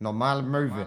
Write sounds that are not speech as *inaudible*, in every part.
Normale Möwe.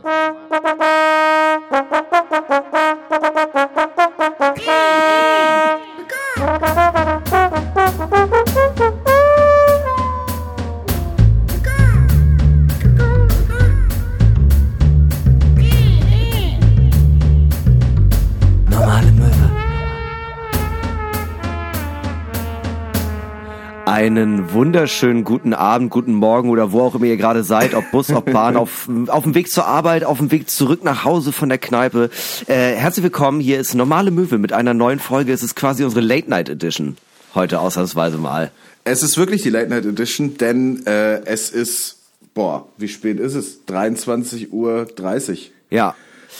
Einen wunderschönen guten Abend, guten Morgen oder wo auch immer ihr gerade seid, ob Bus, ob Bahn, auf, auf dem Weg zur Arbeit, auf dem Weg zurück nach Hause von der Kneipe. Äh, herzlich willkommen, hier ist Normale Möwe mit einer neuen Folge. Es ist quasi unsere Late Night Edition. Heute ausnahmsweise mal. Es ist wirklich die Late Night Edition, denn äh, es ist, boah, wie spät ist es? 23.30 Uhr. Ja,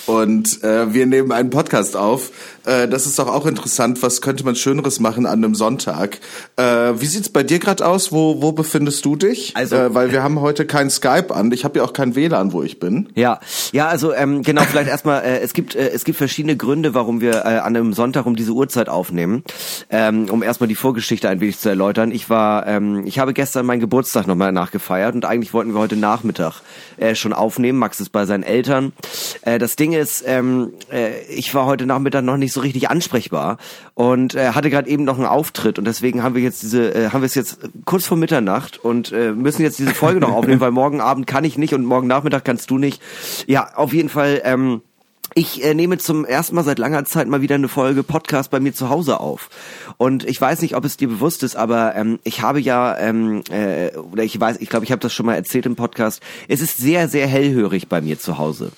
Und äh, wir nehmen einen Podcast auf. Äh, das ist doch auch interessant. Was könnte man Schöneres machen an einem Sonntag? Äh, wie sieht's bei dir gerade aus? Wo, wo befindest du dich? Also- äh, weil wir haben heute kein Skype an. Ich habe ja auch kein WLAN, wo ich bin. Ja, ja, also ähm, genau, vielleicht erstmal, äh, es gibt äh, es gibt verschiedene Gründe, warum wir äh, an einem Sonntag um diese Uhrzeit aufnehmen. Ähm, um erstmal die Vorgeschichte ein wenig zu erläutern. Ich war, ähm, ich habe gestern meinen Geburtstag nochmal nachgefeiert und eigentlich wollten wir heute Nachmittag äh, schon aufnehmen. Max ist bei seinen Eltern. Äh, das Ding ist, ähm, äh, ich war heute Nachmittag noch nicht so richtig ansprechbar und äh, hatte gerade eben noch einen Auftritt und deswegen haben wir jetzt diese, äh, haben wir es jetzt kurz vor Mitternacht und äh, müssen jetzt diese Folge noch aufnehmen, *laughs* weil morgen Abend kann ich nicht und morgen Nachmittag kannst du nicht. Ja, auf jeden Fall. Ähm, ich äh, nehme zum ersten Mal seit langer Zeit mal wieder eine Folge Podcast bei mir zu Hause auf. Und ich weiß nicht, ob es dir bewusst ist, aber ähm, ich habe ja, ähm, äh, oder ich weiß, ich glaube, ich habe das schon mal erzählt im Podcast, es ist sehr, sehr hellhörig bei mir zu Hause.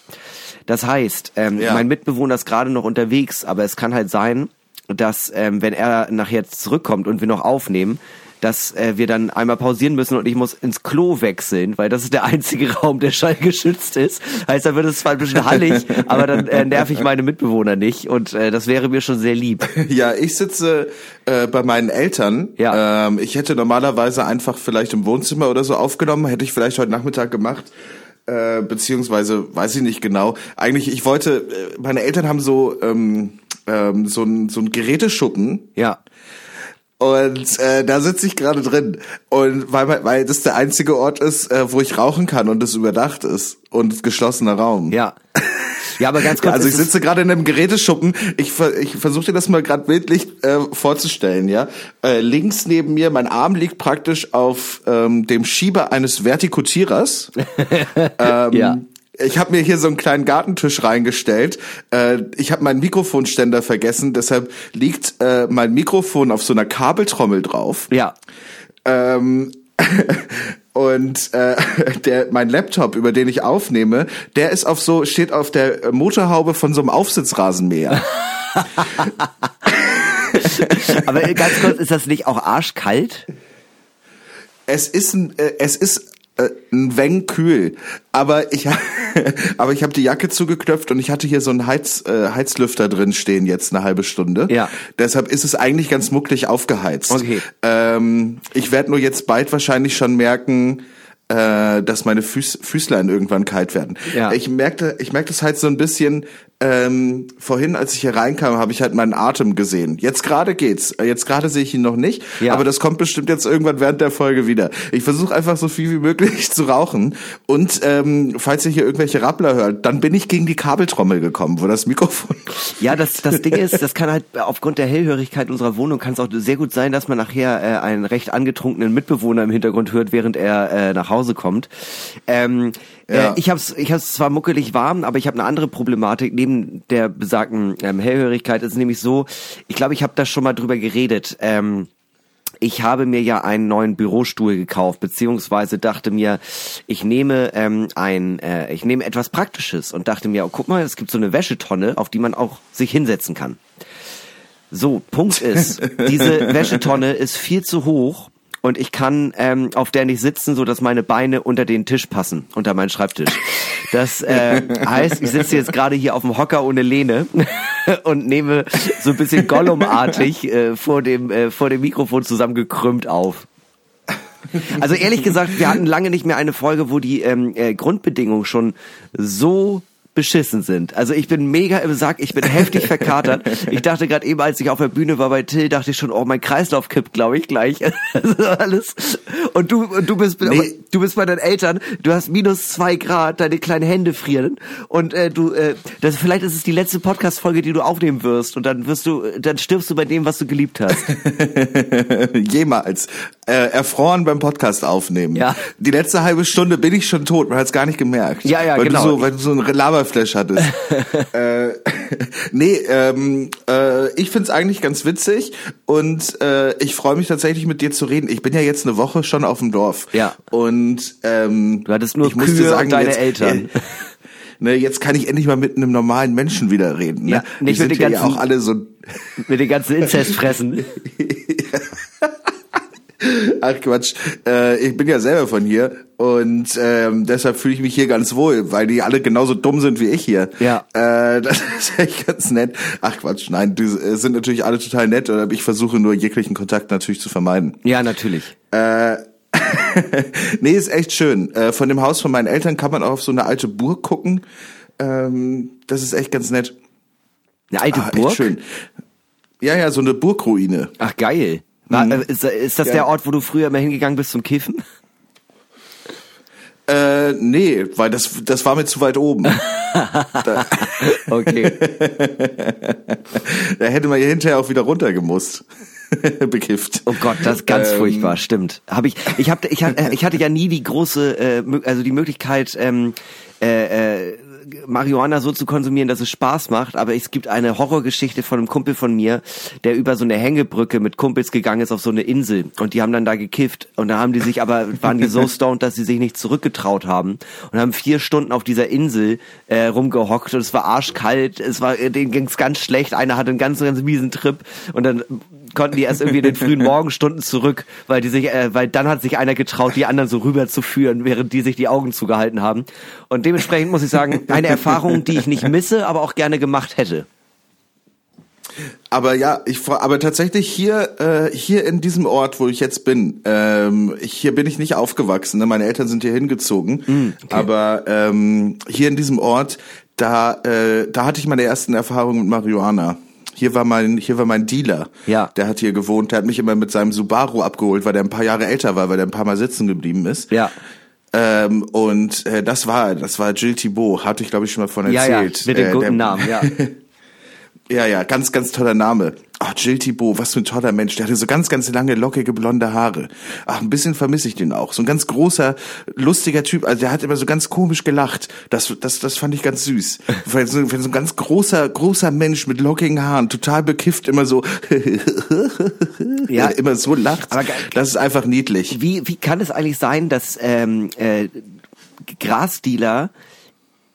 Das heißt, ähm, Ja. mein Mitbewohner ist gerade noch unterwegs, aber es kann halt sein, dass ähm, wenn er nachher zurückkommt und wir noch aufnehmen, dass äh, wir dann einmal pausieren müssen und ich muss ins Klo wechseln, weil das ist der *laughs* einzige Raum, der schallgeschützt ist. Heißt, da wird es zwar ein bisschen hallig, *laughs* aber dann äh, nerv ich meine Mitbewohner nicht und äh, das wäre mir schon sehr lieb. *laughs* Ja, ich sitze äh, bei meinen Eltern. Ja. Ähm, ich hätte normalerweise einfach vielleicht im Wohnzimmer oder so aufgenommen, hätte ich vielleicht heute Nachmittag gemacht. Äh, beziehungsweise weiß ich nicht genau. Eigentlich, ich wollte, äh, meine Eltern haben so ähm, ähm, so ein so ein Geräteschuppen Ja. und äh, da sitze ich gerade drin und weil weil das der einzige Ort ist, äh, wo ich rauchen kann und es überdacht ist und geschlossener Raum. Ja. *laughs* Ja, aber ganz kurz. Also ich sitze gerade in einem Geräteschuppen. Ich, ich versuche dir das mal gerade bildlich äh, vorzustellen, ja. Äh, links neben mir, mein Arm liegt praktisch auf ähm, dem Schieber eines Vertikutierers. *laughs* ähm, Ja. Ich habe mir hier so einen kleinen Gartentisch reingestellt. Äh, ich habe meinen Mikrofonständer vergessen, deshalb liegt äh, mein Mikrofon auf so einer Kabeltrommel drauf. Ja. Ähm, *laughs* und äh, *laughs* der mein Laptop, über den ich aufnehme, der ist auf so steht auf der Motorhaube von so einem Aufsitzrasenmäher. *laughs* *laughs* Aber ganz kurz, ist das nicht auch arschkalt? es ist ein, äh, es ist ein wenig kühl, aber ich *laughs* aber ich habe die Jacke zugeknöpft und ich hatte hier so einen Heiz, äh, Heizlüfter drin stehen jetzt eine halbe Stunde. Ja. Deshalb ist es eigentlich ganz mucklig aufgeheizt. Okay. Ähm, ich werde nur jetzt bald wahrscheinlich schon merken, äh, dass meine Füß, Füßlein irgendwann kalt werden. Ja. Ich merkte, ich merkte es halt so ein bisschen. Ähm, vorhin, als ich hier reinkam, habe ich halt meinen Atem gesehen. Jetzt gerade geht's. Äh, Jetzt gerade sehe ich ihn noch nicht. Ja. Aber das kommt bestimmt jetzt irgendwann während der Folge wieder. Ich versuche einfach so viel wie möglich *laughs* zu rauchen. Und ähm, falls ihr hier irgendwelche Rappler hört, dann bin ich gegen die Kabeltrommel gekommen, wo das Mikrofon. *laughs* Ja, das, das Ding ist, das kann halt aufgrund der Hellhörigkeit unserer Wohnung kann es auch sehr gut sein, dass man nachher äh, einen recht angetrunkenen Mitbewohner im Hintergrund hört, während er äh, nach Hause kommt. Ähm, Ja. äh, ich hab's, ich hab's zwar muckelig warm, aber ich habe eine andere Problematik neben der besagten ähm, Hellhörigkeit. ist nämlich so, ich glaube, ich habe da schon mal drüber geredet. Ähm, ich habe mir ja einen neuen Bürostuhl gekauft, beziehungsweise dachte mir, ich nehme ähm, ein, äh, ich nehme etwas Praktisches und dachte mir, oh, guck mal, es gibt so eine Wäschetonne, auf die man auch sich hinsetzen kann. So, Punkt ist, *laughs* diese Wäschetonne ist viel zu hoch und ich kann ähm, auf der nicht sitzen, so dass meine Beine unter den Tisch passen, unter meinen Schreibtisch. Das äh, *laughs* heißt, ich sitze jetzt gerade hier auf dem Hocker ohne Lehne *laughs* und nehme so ein bisschen Gollum-artig äh, vor dem äh, vor dem Mikrofon zusammengekrümmt auf. Also ehrlich gesagt, wir hatten lange nicht mehr eine Folge, wo die ähm, äh, Grundbedingungen schon so beschissen sind. Also ich bin mega im Sack, ich bin heftig verkatert. *laughs* Ich dachte gerade eben, als ich auf der Bühne war bei Till, dachte ich schon, oh, mein Kreislauf kippt, glaube ich, gleich. *laughs* Also alles. Und du, du bist, nee. du bist bei deinen Eltern, du hast minus zwei Grad, deine kleinen Hände frieren und äh, du, äh, das, vielleicht ist es die letzte Podcast-Folge, die du aufnehmen wirst und dann wirst du, dann stirbst du bei dem, was du geliebt hast. *laughs* Jemals. Äh, erfroren beim Podcast aufnehmen. Ja. Die letzte halbe Stunde bin ich schon tot, man hat es gar nicht gemerkt. Ja, ja, weil genau. Du so, weil du so ein Laberflash hattest. *laughs* äh, *laughs* nee, ähm, äh, ich find's eigentlich ganz witzig und äh, ich freue mich tatsächlich mit dir zu reden. Ich bin ja jetzt eine Woche schon auf dem Dorf. Ja. Und ähm, du hattest nur ich musste Kühe sagen, und deine jetzt, Eltern. Äh, *laughs* ne, jetzt kann ich endlich mal mit einem normalen Menschen wieder reden. Ne? Ja, nicht Die mit sind den ja ganzen- auch alle so Mit den ganzen Inzestfressen. *laughs* Ach Quatsch, äh, ich bin ja selber von hier und ähm, deshalb fühle ich mich hier ganz wohl, weil die alle genauso dumm sind wie ich hier. Ja. Äh, *laughs* das ist echt ganz nett. Ach Quatsch, nein, die äh, sind natürlich alle total nett, oder ich versuche nur jeglichen Kontakt natürlich zu vermeiden. Ja, natürlich. Äh, *laughs* nee, ist echt schön. Äh, von dem Haus von meinen Eltern kann man auch auf so eine alte Burg gucken. Ähm, das ist echt ganz nett. Eine alte Ah, Burg? Echt schön. Ja, ja, so eine Burgruine. Ach geil. War, Mhm. äh, ist, ist das Ja. der Ort, wo du früher immer hingegangen bist zum Kiffen? Äh, nee, weil das, das war mir zu weit oben. *laughs* da, Okay. *laughs* da hätte man ja hinterher auch wieder runtergemusst. *laughs* Bekifft. Oh Gott, das ist ganz Ähm, furchtbar, stimmt. Habe ich, ich hab, ich, hatte, ich hatte ja nie die große, äh, also die Möglichkeit, ähm, äh, äh, Marihuana so zu konsumieren, dass es Spaß macht, aber es gibt eine Horrorgeschichte von einem Kumpel von mir, der über so eine Hängebrücke mit Kumpels gegangen ist auf so eine Insel. Und die haben dann da gekifft. Und da haben die sich aber, *laughs* waren die so stoned, dass sie sich nicht zurückgetraut haben. Und haben vier Stunden auf dieser Insel äh, rumgehockt. Und es war arschkalt, es war, denen ging's ganz schlecht, einer hatte einen ganz, ganz miesen Trip. Und dann konnten die erst irgendwie in den frühen Morgenstunden zurück, weil die sich, äh, weil dann hat sich einer getraut, die anderen so rüber zu führen, während die sich die Augen zugehalten haben. Und dementsprechend muss ich sagen, eine Erfahrung, die ich nicht misse, aber auch gerne gemacht hätte. Aber ja, ich aber tatsächlich hier äh, hier in diesem Ort, wo ich jetzt bin, ähm, hier bin ich nicht aufgewachsen. Ne? Meine Eltern sind hier hingezogen. Hm, Aber ähm, hier in diesem Ort, da äh, da hatte ich meine ersten Erfahrungen mit Marihuana. Hier war mein hier war mein Dealer. Ja. Der hat hier gewohnt. Der hat mich immer mit seinem Subaru abgeholt, weil der ein paar Jahre älter war, weil der ein paar Mal sitzen geblieben ist. Ja. Ähm, und äh, das war das war Jill Thibault, hatte ich glaube ich schon mal von Ja, ja, erzählt. mit dem Äh, guten der- Namen, ja. *laughs* Ja, ja, ganz, ganz toller Name. Ach, Jill Thibault, was für ein toller Mensch. Der hatte so ganz, ganz lange, lockige, blonde Haare. Ach, ein bisschen vermisse ich den auch. So ein ganz großer, lustiger Typ. Also der hat immer so ganz komisch gelacht. Das, das, das fand ich ganz süß. *laughs* Wenn so, wenn so ein ganz großer, großer Mensch mit lockigen Haaren, total bekifft, immer so, *laughs* Ja. immer so lacht. Aber das ist einfach niedlich. Wie, wie kann es eigentlich sein, dass ähm, äh, Grasdealer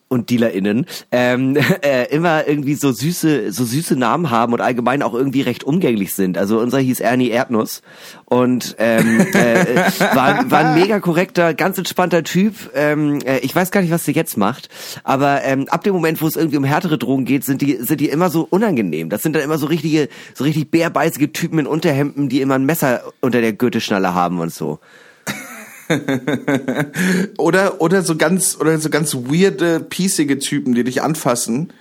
und DealerInnen ähm, *laughs* äh, immer irgendwie so süße, so süße Namen haben und allgemein auch irgendwie recht umgänglich sind. Also unser hieß Ernie Erdnuss und ähm, äh, war, war ein mega korrekter, ganz entspannter Typ. Ähm, äh, ich weiß gar nicht, was der jetzt macht, aber ähm, ab dem Moment, wo es irgendwie um härtere Drogen geht, sind die sind die immer so unangenehm. Das sind dann immer so richtige, so richtig bärbeißige Typen in Unterhemden, die immer ein Messer unter der Gürtelschnalle haben und so. *laughs* Oder, oder so ganz, oder so ganz weirde, piecige Typen, die dich anfassen.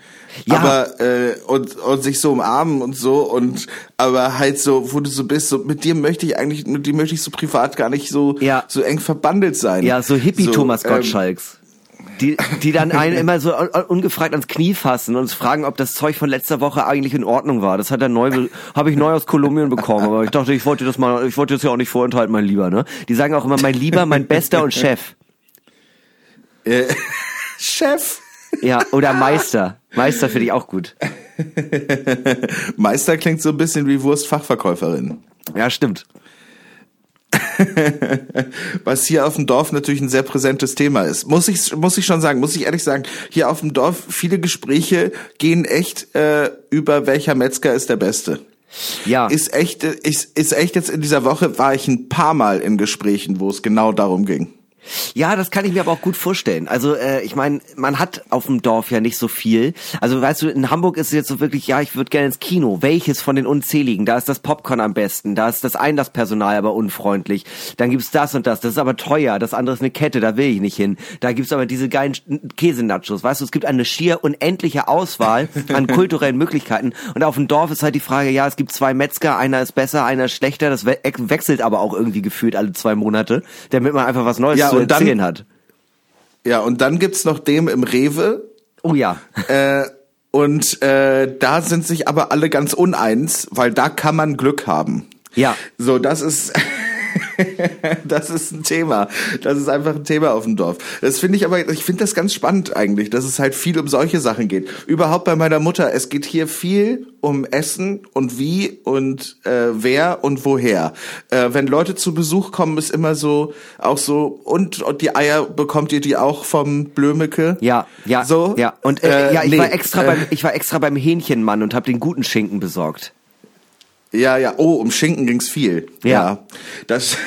Ja. Aber äh, und, und sich so umarmen und so und aber halt so, wo du so bist, so mit dir möchte ich eigentlich, mit dir möchte ich so privat gar nicht so Ja. so eng verbandelt sein. Ja, so Hippie Thomas ähm, Gottschalks. Die, die dann einen immer so un- ungefragt ans Knie fassen und uns fragen, ob das Zeug von letzter Woche eigentlich in Ordnung war. Das hat er neu, habe ich neu aus Kolumbien bekommen, aber ich dachte, ich wollte das mal, ich wollte das ja auch nicht vorenthalten, mein Lieber, ne? Die sagen auch immer, mein Lieber, mein Bester und Chef. Äh, *laughs* Chef. Ja, oder Meister. Meister finde ich auch gut. Meister klingt so ein bisschen wie Wurstfachverkäuferin. Ja, stimmt. *laughs* Was hier auf dem Dorf natürlich ein sehr präsentes Thema ist. Muss ich, muss ich schon sagen, muss ich ehrlich sagen, hier auf dem Dorf, viele Gespräche gehen echt äh, über welcher Metzger ist der Beste. Ja. Ist echt, ist, ist echt jetzt in dieser Woche, war ich ein paar Mal in Gesprächen, wo es genau darum ging. Ja, das kann ich mir aber auch gut vorstellen. Also äh, ich meine, man hat auf dem Dorf ja nicht so viel. Also weißt du, in Hamburg ist es jetzt so wirklich, ja, ich würde gerne ins Kino. Welches von den unzähligen? Da ist das Popcorn am besten. Da ist das Einlasspersonal aber unfreundlich. Dann gibt's das und das. Das ist aber teuer. Das andere ist eine Kette. Da will ich nicht hin. Da gibt's aber diese geilen Käsenachos. Weißt du, es gibt eine schier unendliche Auswahl an *laughs* kulturellen Möglichkeiten. Und auf dem Dorf ist halt die Frage, ja, es gibt zwei Metzger. Einer ist besser, einer ist schlechter. Das we wechselt aber auch irgendwie gefühlt alle zwei Monate, damit man einfach was Neues Ja, zu und dann- erzählen hat. Ja, und dann gibt's noch dem im Rewe. Oh ja. Äh, und äh, da sind sich aber alle ganz uneins, weil da kann man Glück haben. Ja. So, das ist *laughs* das ist ein Thema. Das ist einfach ein Thema auf dem Dorf. Das finde ich aber, ich finde das ganz spannend eigentlich, dass es halt viel um solche Sachen geht. Überhaupt bei meiner Mutter, es geht hier viel um Essen und wie und äh, wer und woher. Äh, wenn Leute zu Besuch kommen, ist immer so, auch so, und, und die Eier bekommt ihr die auch vom Blömecke? Ja, ja, So? ja. Und äh, Äh, ja, ich nee, war extra äh, beim, ich war extra beim Hähnchenmann und habe den guten Schinken besorgt. Ja, ja. Oh, um Schinken ging's viel. Ja. das,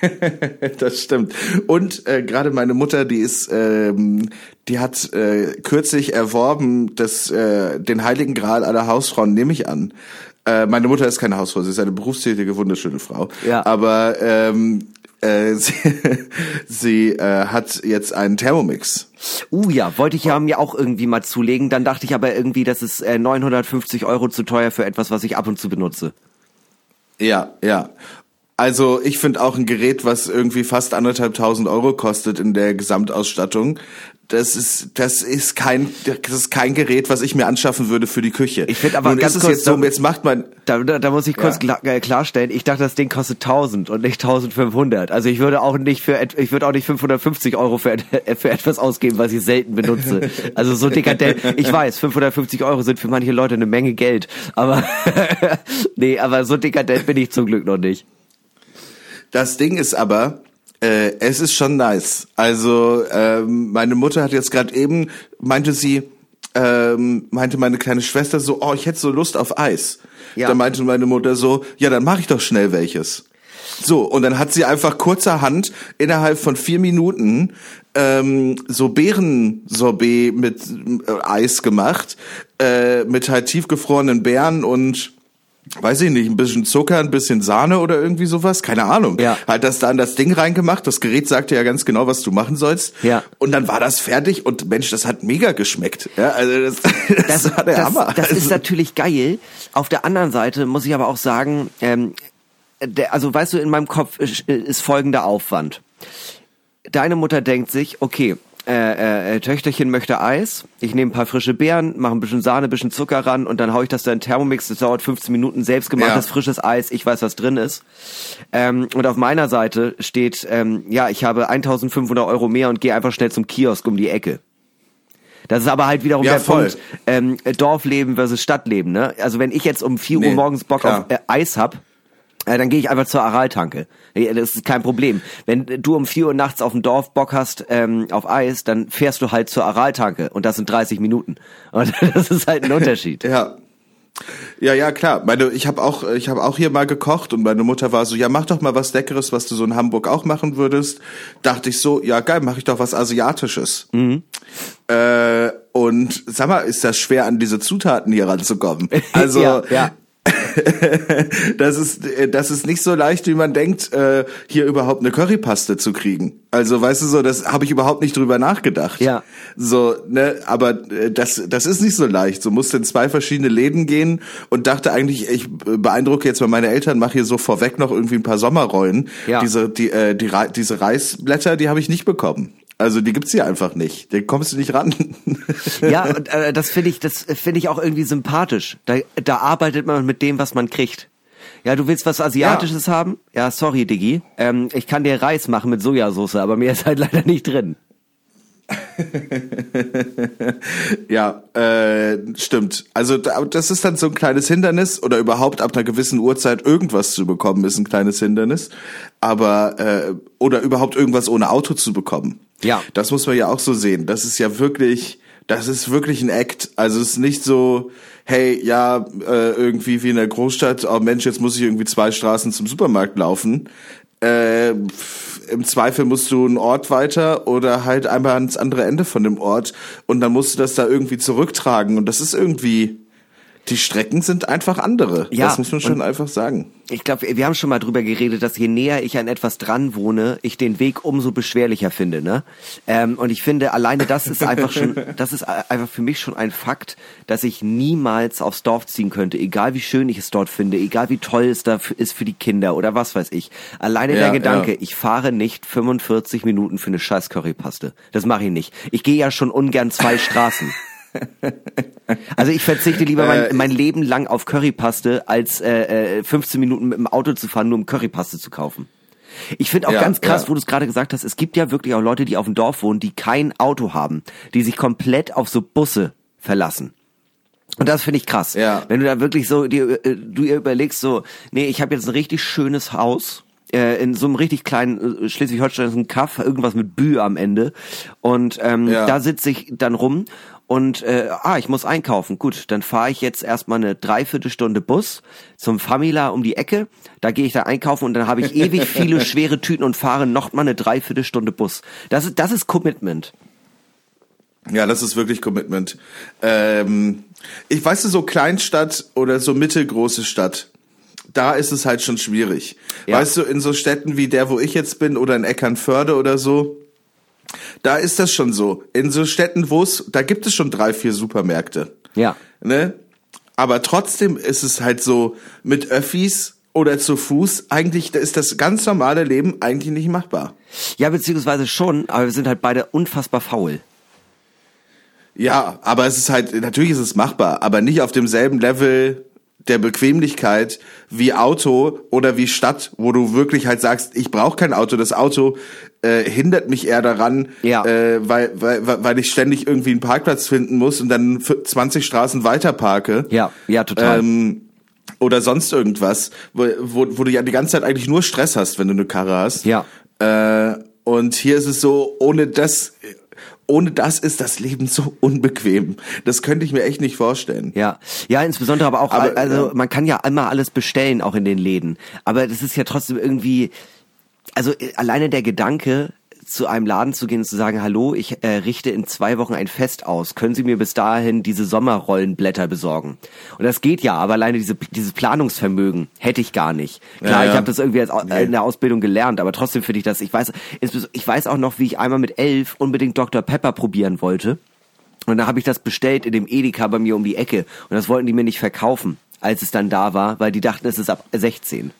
*laughs* das stimmt. Und äh, gerade meine Mutter, die ist, ähm, die hat äh, kürzlich erworben, das, äh, den Heiligen Gral aller Hausfrauen, nehme ich an. Äh, meine Mutter ist keine Hausfrau, sie ist eine berufstätige, wunderschöne Frau. Ja. Aber ähm, äh, *laughs* sie, sie äh, hat jetzt einen Thermomix. Uh ja, wollte ich ja mir auch irgendwie mal zulegen. Dann dachte ich aber irgendwie, das ist äh, 950 Euro zu teuer für etwas, was ich ab und zu benutze. Ja, ja. Also ich finde auch ein Gerät, was irgendwie fast anderthalb tausend Euro kostet in der Gesamtausstattung. Das ist, das ist kein, das ist kein Gerät, was ich mir anschaffen würde für die Küche. Ich find aber Nun ganz ist kurz, jetzt so, jetzt macht man, Da, da, da muss ich kurz Ja. klar, äh, klarstellen. Ich dachte, das Ding kostet 1000 und nicht 1500. Also ich würde auch nicht für, ich würde auch nicht 550 Euro für, *laughs* für etwas ausgeben, was ich selten benutze. *laughs* Also so dekadent. Ich weiß, 550 Euro sind für manche Leute eine Menge Geld. Aber, *laughs* nee, aber so dekadent bin ich zum Glück noch nicht. Das Ding ist aber, äh, es ist schon nice. Also ähm, meine Mutter hat jetzt gerade eben, meinte sie, ähm, meinte meine kleine Schwester so, oh, ich hätte so Lust auf Eis. Ja. Da meinte meine Mutter so, ja, dann mache ich doch schnell welches. So, und dann hat sie einfach kurzerhand innerhalb von vier Minuten ähm, so Beerensorbet mit äh, Eis gemacht, äh, mit halt tiefgefrorenen Beeren und weiß ich nicht, ein bisschen Zucker, ein bisschen Sahne oder irgendwie sowas, keine Ahnung. Ja. Hat das da in das Ding reingemacht, das Gerät sagte ja ganz genau, was du machen sollst. Ja. Und dann war das fertig und Mensch, das hat mega geschmeckt. Ja, also das, *laughs* das, das, war der das, Hammer. das ist Also- natürlich geil. Auf der anderen Seite muss ich aber auch sagen, ähm, der, also weißt du, in meinem Kopf ist, ist folgender Aufwand. Deine Mutter denkt sich, okay, äh, äh, Töchterchen möchte Eis, ich nehme ein paar frische Beeren, mache ein bisschen Sahne, ein bisschen Zucker ran und dann hau ich das da in Thermomix, das dauert 15 Minuten, selbstgemachtes Ja. frisches Eis, ich weiß, was drin ist. Ähm, und auf meiner Seite steht, ähm, ja, ich habe 1500 Euro mehr und gehe einfach schnell zum Kiosk um die Ecke. Das ist aber halt wiederum Ja, der voll. Punkt, ähm, Dorfleben versus Stadtleben. Ne? Also wenn ich jetzt um 4 Uhr Nee, morgens Bock klar. auf äh, Eis hab, äh, dann gehe ich einfach zur Araltanke. Ja, Das ist kein Problem. Wenn du um 4 Uhr nachts auf dem Dorf Bock hast ähm, auf Eis, dann fährst du halt zur Araltanke und das sind 30 Minuten. *laughs* Und das ist halt ein Unterschied. *laughs* Ja. Ja, ja, klar. Meine, ich habe auch, ich habe auch hier mal gekocht und meine Mutter war so, ja, mach doch mal was Leckeres, was du so in Hamburg auch machen würdest. Dachte ich so, ja, geil, mache ich doch was Asiatisches. Mhm. Äh, und sag mal, ist das schwer, an diese Zutaten hier ranzukommen? *laughs* Also, ja, ja. *laughs* das ist, äh, das ist nicht so leicht, wie man denkt, äh, hier überhaupt eine Currypaste zu kriegen. Also, weißt du so, das habe ich überhaupt nicht drüber nachgedacht. Ja. So, ne, aber äh, das, das ist nicht so leicht. So musste in zwei verschiedene Läden gehen und dachte eigentlich, ich beeindrucke jetzt mal meine Eltern, mache hier so vorweg noch irgendwie ein paar Sommerrollen. Ja. Diese, die, äh, die, diese Reisblätter, die habe ich nicht bekommen. Also die gibt's hier einfach nicht. Da kommst du nicht ran. Ja, *laughs* und äh, das finde ich, das finde ich auch irgendwie sympathisch. Da, da arbeitet man mit dem, was man kriegt. Ja, du willst was Asiatisches haben? Ja, sorry, Diggi. Ähm, ich kann dir Reis machen mit Sojasauce, aber mir ist halt leider nicht drin. *laughs* Ja, äh, stimmt. Also da- das ist dann so ein kleines Hindernis oder überhaupt ab einer gewissen Uhrzeit irgendwas zu bekommen ist ein kleines Hindernis. Aber äh, oder überhaupt irgendwas ohne Auto zu bekommen. Ja. Das muss man ja auch so sehen. Das ist ja wirklich, das ist wirklich ein Act. Also es ist nicht so, hey, ja, äh, irgendwie wie in der Großstadt, oh Mensch, jetzt muss ich irgendwie zwei Straßen zum Supermarkt laufen. äh, im Zweifel musst du einen Ort weiter oder halt einmal ans andere Ende von dem Ort und dann musst du das da irgendwie zurücktragen und das ist irgendwie die Strecken sind einfach andere. Ja, das muss man schon einfach sagen. Ich glaube, wir haben schon mal drüber geredet, dass je näher ich an etwas dran wohne, ich den Weg umso beschwerlicher finde. Ne? Ähm, und ich finde, alleine das ist einfach schon, *laughs* das ist einfach für mich schon ein Fakt, dass ich niemals aufs Dorf ziehen könnte, egal wie schön ich es dort finde, egal wie toll es da ist für die Kinder oder was weiß ich. Alleine ja, der Gedanke, ja. ich fahre nicht 45 Minuten für eine scheiß Currypaste. Das mache ich nicht. Ich gehe ja schon ungern zwei Straßen. *laughs* Also ich verzichte lieber mein, äh, mein Leben lang auf Currypaste, als äh, 15 äh, Minuten mit dem Auto zu fahren, nur um Currypaste zu kaufen. Ich finde auch ja, ganz krass, ja. wo du es gerade gesagt hast, es gibt ja wirklich auch Leute, die auf dem Dorf wohnen, die kein Auto haben, die sich komplett auf so Busse verlassen. Und das finde ich krass. Ja. Wenn du da wirklich so, dir, äh, du ihr überlegst so, nee, ich habe jetzt ein richtig schönes Haus, äh, in so einem richtig kleinen Schleswig-Holstein ist ein Kaff, irgendwas mit Bü am Ende. Und ähm, ja. da sitze ich dann rum und äh, ah, ich muss einkaufen. Gut, dann fahre ich jetzt erstmal eine Dreiviertelstunde Bus zum Famila um die Ecke. Da gehe ich da einkaufen und dann habe ich ewig viele *laughs* schwere Tüten und fahre noch mal eine Dreiviertelstunde Bus. Das ist das ist Commitment. Ja, das ist wirklich Commitment. Ähm, ich weiß so Kleinstadt oder so mittelgroße Stadt. Da ist es halt schon schwierig. Ja. Weißt du, in so Städten wie der, wo ich jetzt bin, oder in Eckernförde oder so, da ist das schon so. In so Städten, wo es, da gibt es schon drei, vier Supermärkte. Ja. Ne? Aber trotzdem ist es halt so, mit Öffis oder zu Fuß, eigentlich ist das ganz normale Leben eigentlich nicht machbar. Ja, beziehungsweise schon, aber wir sind halt beide unfassbar faul. Ja, aber es ist halt, natürlich ist es machbar, aber nicht auf demselben Level der Bequemlichkeit wie Auto oder wie Stadt, wo du wirklich halt sagst, ich brauche kein Auto. Das Auto äh, hindert mich eher daran, ja. äh, weil, weil, weil ich ständig irgendwie einen Parkplatz finden muss und dann 20 Straßen weiter parke. Ja, ja, total. Ähm, oder sonst irgendwas, wo, wo, wo du ja die ganze Zeit eigentlich nur Stress hast, wenn du eine Karre hast. Ja. Äh, und hier ist es so, ohne das ohne das ist das Leben so unbequem. Das könnte ich mir echt nicht vorstellen. Ja, ja, insbesondere aber auch, aber, also ja. man kann ja immer alles bestellen, auch in den Läden. Aber das ist ja trotzdem irgendwie, also äh, alleine der Gedanke, zu einem Laden zu gehen und zu sagen, hallo, ich äh, richte in zwei Wochen ein Fest aus. Können Sie mir bis dahin diese Sommerrollenblätter besorgen? Und das geht ja, aber alleine diese, dieses Planungsvermögen hätte ich gar nicht. Klar, ja, ja. ich habe das irgendwie als, nee. in der Ausbildung gelernt, aber trotzdem finde ich das, ich weiß, ich weiß auch noch, wie ich einmal mit elf unbedingt Dr. Pepper probieren wollte. Und da habe ich das bestellt in dem Edeka bei mir um die Ecke. Und das wollten die mir nicht verkaufen, als es dann da war, weil die dachten, es ist ab 16.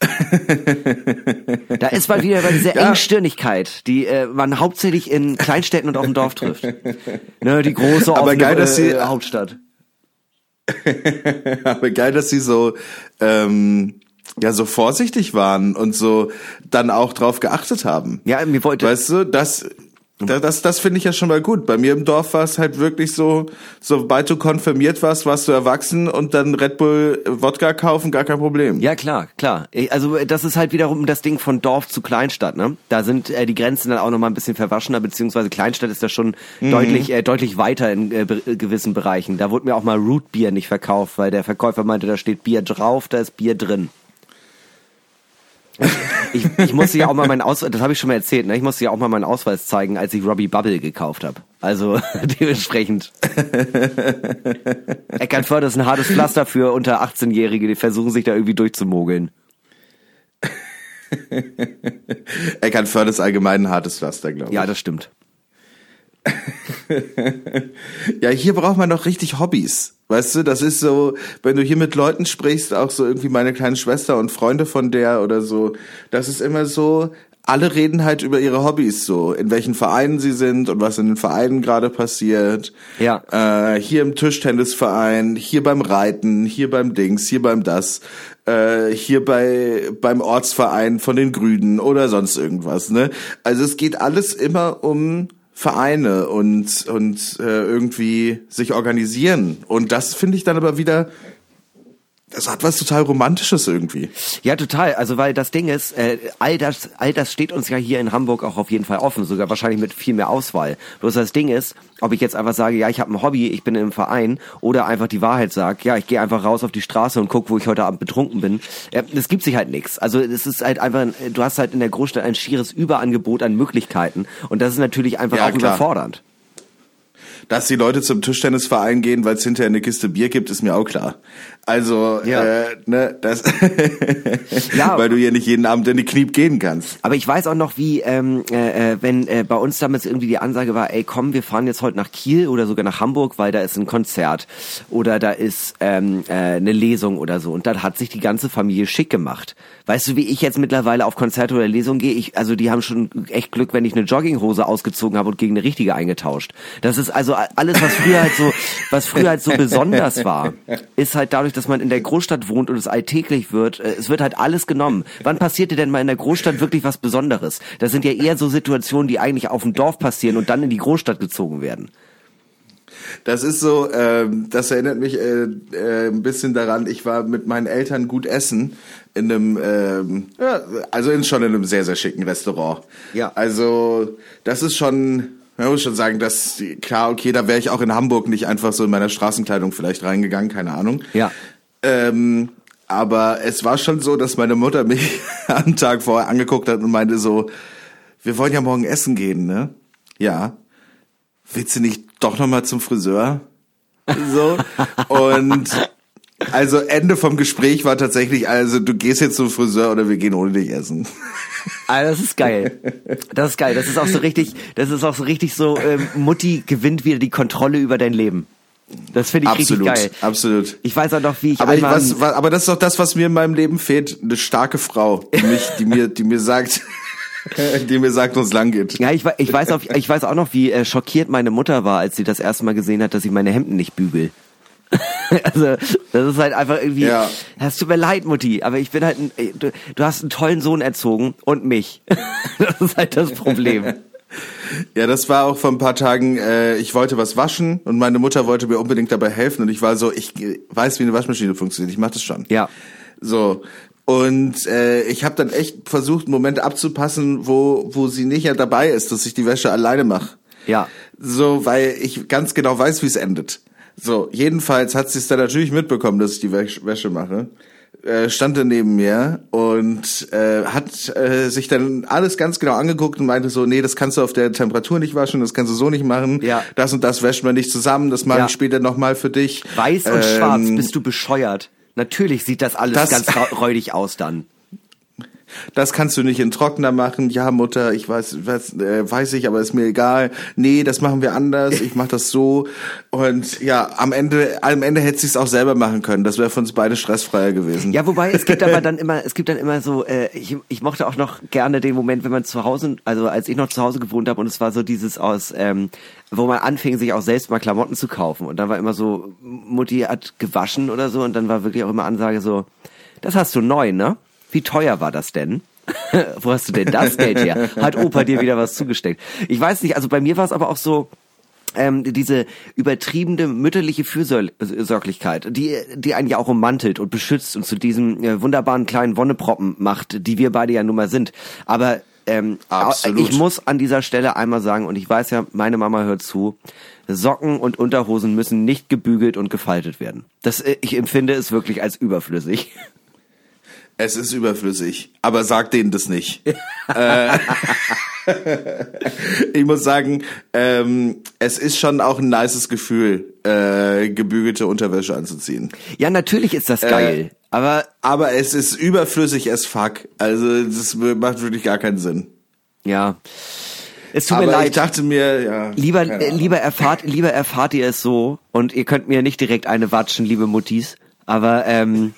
*laughs* da ist mal wieder diese ja. Engstirnigkeit, die äh, man hauptsächlich in Kleinstädten und auf dem Dorf trifft. Ne, die große offene, Aber geil, dass sie, äh, Hauptstadt. *laughs* Aber geil, dass sie so ähm, ja so vorsichtig waren und so dann auch drauf geachtet haben. Ja, mir wollte. Weißt du, das das, das, finde ich ja schon mal gut. Bei mir im Dorf war es halt wirklich so, sobald du konfirmiert warst, warst du erwachsen und dann Red Bull Wodka kaufen, gar kein Problem. Ja, klar, klar. Also das ist halt wiederum das Ding von Dorf zu Kleinstadt, ne? Da sind äh, die Grenzen dann auch nochmal ein bisschen verwaschener, beziehungsweise Kleinstadt ist da schon mhm. deutlich, äh, deutlich weiter in äh, gewissen Bereichen. Da wurde mir auch mal Root Beer nicht verkauft, weil der Verkäufer meinte, da steht Bier drauf, da ist Bier drin. Ich, ich musste ja auch mal meinen Ausweis, das habe ich schon mal erzählt, ne? ich musste ja auch mal meinen Ausweis zeigen, als ich Robbie Bubble gekauft habe. Also *laughs* dementsprechend. Eckernförde ist ein hartes Pflaster für unter 18-Jährige, die versuchen sich da irgendwie durchzumogeln. Eckernförde ist allgemein ein hartes Pflaster, glaube ich. Ja, das stimmt. *laughs* ja, hier braucht man doch richtig Hobbys. Weißt du, das ist so, wenn du hier mit Leuten sprichst, auch so irgendwie meine kleine Schwester und Freunde von der oder so, das ist immer so, alle reden halt über ihre Hobbys so, in welchen Vereinen sie sind und was in den Vereinen gerade passiert. Ja. Äh, hier im Tischtennisverein, hier beim Reiten, hier beim Dings, hier beim das, äh, hier bei beim Ortsverein von den Grünen oder sonst irgendwas. Ne? Also es geht alles immer um Vereine und und äh, irgendwie sich organisieren. Und das finde ich dann aber wieder das hat was total Romantisches irgendwie. Ja, total. Also weil das Ding ist, äh, all das, all das steht uns ja hier in Hamburg auch auf jeden Fall offen, sogar wahrscheinlich mit viel mehr Auswahl. Bloß das Ding ist, ob ich jetzt einfach sage, ja, ich habe ein Hobby, ich bin im Verein, oder einfach die Wahrheit sage, ja, ich gehe einfach raus auf die Straße und guck, wo ich heute Abend betrunken bin. Äh, es gibt sich halt nichts. Also es ist halt einfach, du hast halt in der Großstadt ein schieres Überangebot an Möglichkeiten und das ist natürlich einfach Ja, auch klar. überfordernd. Dass die Leute zum Tischtennisverein gehen, weil es hinterher eine Kiste Bier gibt, ist mir auch klar. Also, Ja. äh, ne, das, *laughs* Ja. weil du hier nicht jeden Abend in die Kniep gehen kannst. Aber ich weiß auch noch, wie, ähm, äh, äh, wenn äh, bei uns damals irgendwie die Ansage war, ey komm, wir fahren jetzt heute nach Kiel oder sogar nach Hamburg, weil da ist ein Konzert oder da ist ähm, äh, eine Lesung oder so. Und dann hat sich die ganze Familie schick gemacht. Weißt du, wie ich jetzt mittlerweile auf Konzerte oder Lesungen gehe? Ich, also die haben schon echt Glück, wenn ich eine Jogginghose ausgezogen habe und gegen eine richtige eingetauscht. Das ist also alles, was früher halt so, was früher halt so *laughs* besonders war, ist halt dadurch, dass man in der Großstadt wohnt und es alltäglich wird, äh, es wird halt alles genommen. Wann passiert dir denn mal in der Großstadt wirklich was Besonderes? Das sind ja eher so Situationen, die eigentlich auf dem Dorf passieren und dann in die Großstadt gezogen werden. Das ist so, ähm, das erinnert mich äh, äh, ein bisschen daran, ich war mit meinen Eltern gut essen in einem, ähm, ja, also in, schon in einem sehr, sehr schicken Restaurant. Ja. Also das ist schon, man muss schon sagen, dass, klar, okay, da wäre ich auch in Hamburg nicht einfach so in meiner Straßenkleidung vielleicht reingegangen, keine Ahnung. Ja. Ähm, aber es war schon so, dass meine Mutter mich *laughs* am Tag vorher angeguckt hat und meinte so, wir wollen ja morgen essen gehen, ne? Ja. Willst du nicht doch noch mal zum Friseur? So. Und also Ende vom Gespräch war tatsächlich, also du gehst jetzt zum Friseur oder wir gehen ohne dich essen. Ah, das ist geil. Das ist geil. Das ist auch so richtig, das ist auch so richtig so, ähm, Mutti gewinnt wieder die Kontrolle über dein Leben. Das finde ich absolut, richtig geil. absolut. Ich weiß auch noch, wie ich Aber, ich, einmal... was, was, aber das ist doch das, was mir in meinem Leben fehlt. Eine starke Frau, die mich, die mir, die mir sagt, *laughs* die mir sagt, wo es lang geht. Ja, ich, ich, weiß auch, ich weiß auch noch, wie äh, schockiert meine Mutter war, als sie das erste Mal gesehen hat, dass ich meine Hemden nicht bügel. *laughs* also, das ist halt einfach irgendwie, Ja. es tut mir leid, Mutti, aber ich bin halt, ein, du, du hast einen tollen Sohn erzogen und mich. *laughs* das ist halt das Problem. Ja, das war auch vor ein paar Tagen, äh, ich wollte was waschen und meine Mutter wollte mir unbedingt dabei helfen und ich war so, ich äh, weiß, wie eine Waschmaschine funktioniert, ich mach das schon. Ja. So. Und äh, ich habe dann echt versucht, einen Moment abzupassen, wo, wo sie nicht ja dabei ist, dass ich die Wäsche alleine mache. Ja. So, weil ich ganz genau weiß, wie es endet. So, jedenfalls hat sie es dann natürlich mitbekommen, dass ich die Wäsch Wäsche mache. Äh, stand dann neben mir und äh, hat äh, sich dann alles ganz genau angeguckt und meinte so, nee, das kannst du auf der Temperatur nicht waschen, das kannst du so nicht machen. Ja. Das und das wäschen wir nicht zusammen, das mache Ja. ich später nochmal für dich. Weiß und Ähm, schwarz, bist du bescheuert. Natürlich sieht das alles Das- ganz *laughs* räudig aus dann. Das kannst du nicht in Trockner machen. Ja, Mutter, ich weiß, weiß, äh, weiß ich, aber ist mir egal. Nee, das machen wir anders. Ich mach das so. Und ja, am Ende, am Ende hätte sie es auch selber machen können. Das wäre für uns beide stressfreier gewesen. Ja, wobei es gibt aber *laughs* dann immer, es gibt dann immer so, äh, ich, ich mochte auch noch gerne den Moment, wenn man zu Hause, also als ich noch zu Hause gewohnt habe und es war so dieses aus, ähm, wo man anfing, sich auch selbst mal Klamotten zu kaufen und dann war immer so, Mutti hat gewaschen oder so und dann war wirklich auch immer Ansage so, das hast du neu, ne? Wie teuer war das denn? *laughs* Wo hast du denn das Geld her? Hat Opa dir wieder was zugesteckt? Ich weiß nicht, also bei mir war es aber auch so, ähm, diese übertriebene mütterliche Fürsorglichkeit, die, die einen ja auch ummantelt und beschützt und zu diesem äh, wunderbaren kleinen Wonneproppen macht, die wir beide ja nun mal sind. Aber ähm, Absolut. ich muss an dieser Stelle einmal sagen, und ich weiß ja, meine Mama hört zu, Socken und Unterhosen müssen nicht gebügelt und gefaltet werden. Das, äh, ich empfinde es wirklich als überflüssig. *laughs* Es ist überflüssig, aber sag denen das nicht. *laughs* äh, *laughs* ich muss sagen, ähm, es ist schon auch ein nices Gefühl, äh, gebügelte Unterwäsche anzuziehen. Ja, natürlich ist das geil, aber Aber es ist überflüssig as fuck. Also das macht wirklich gar keinen Sinn. ja, es tut aber mir leid. ich dachte mir, ja. Lieber, äh, lieber erfahrt, lieber erfahrt ihr es so und ihr könnt mir nicht direkt eine watschen, liebe Muttis, aber ähm,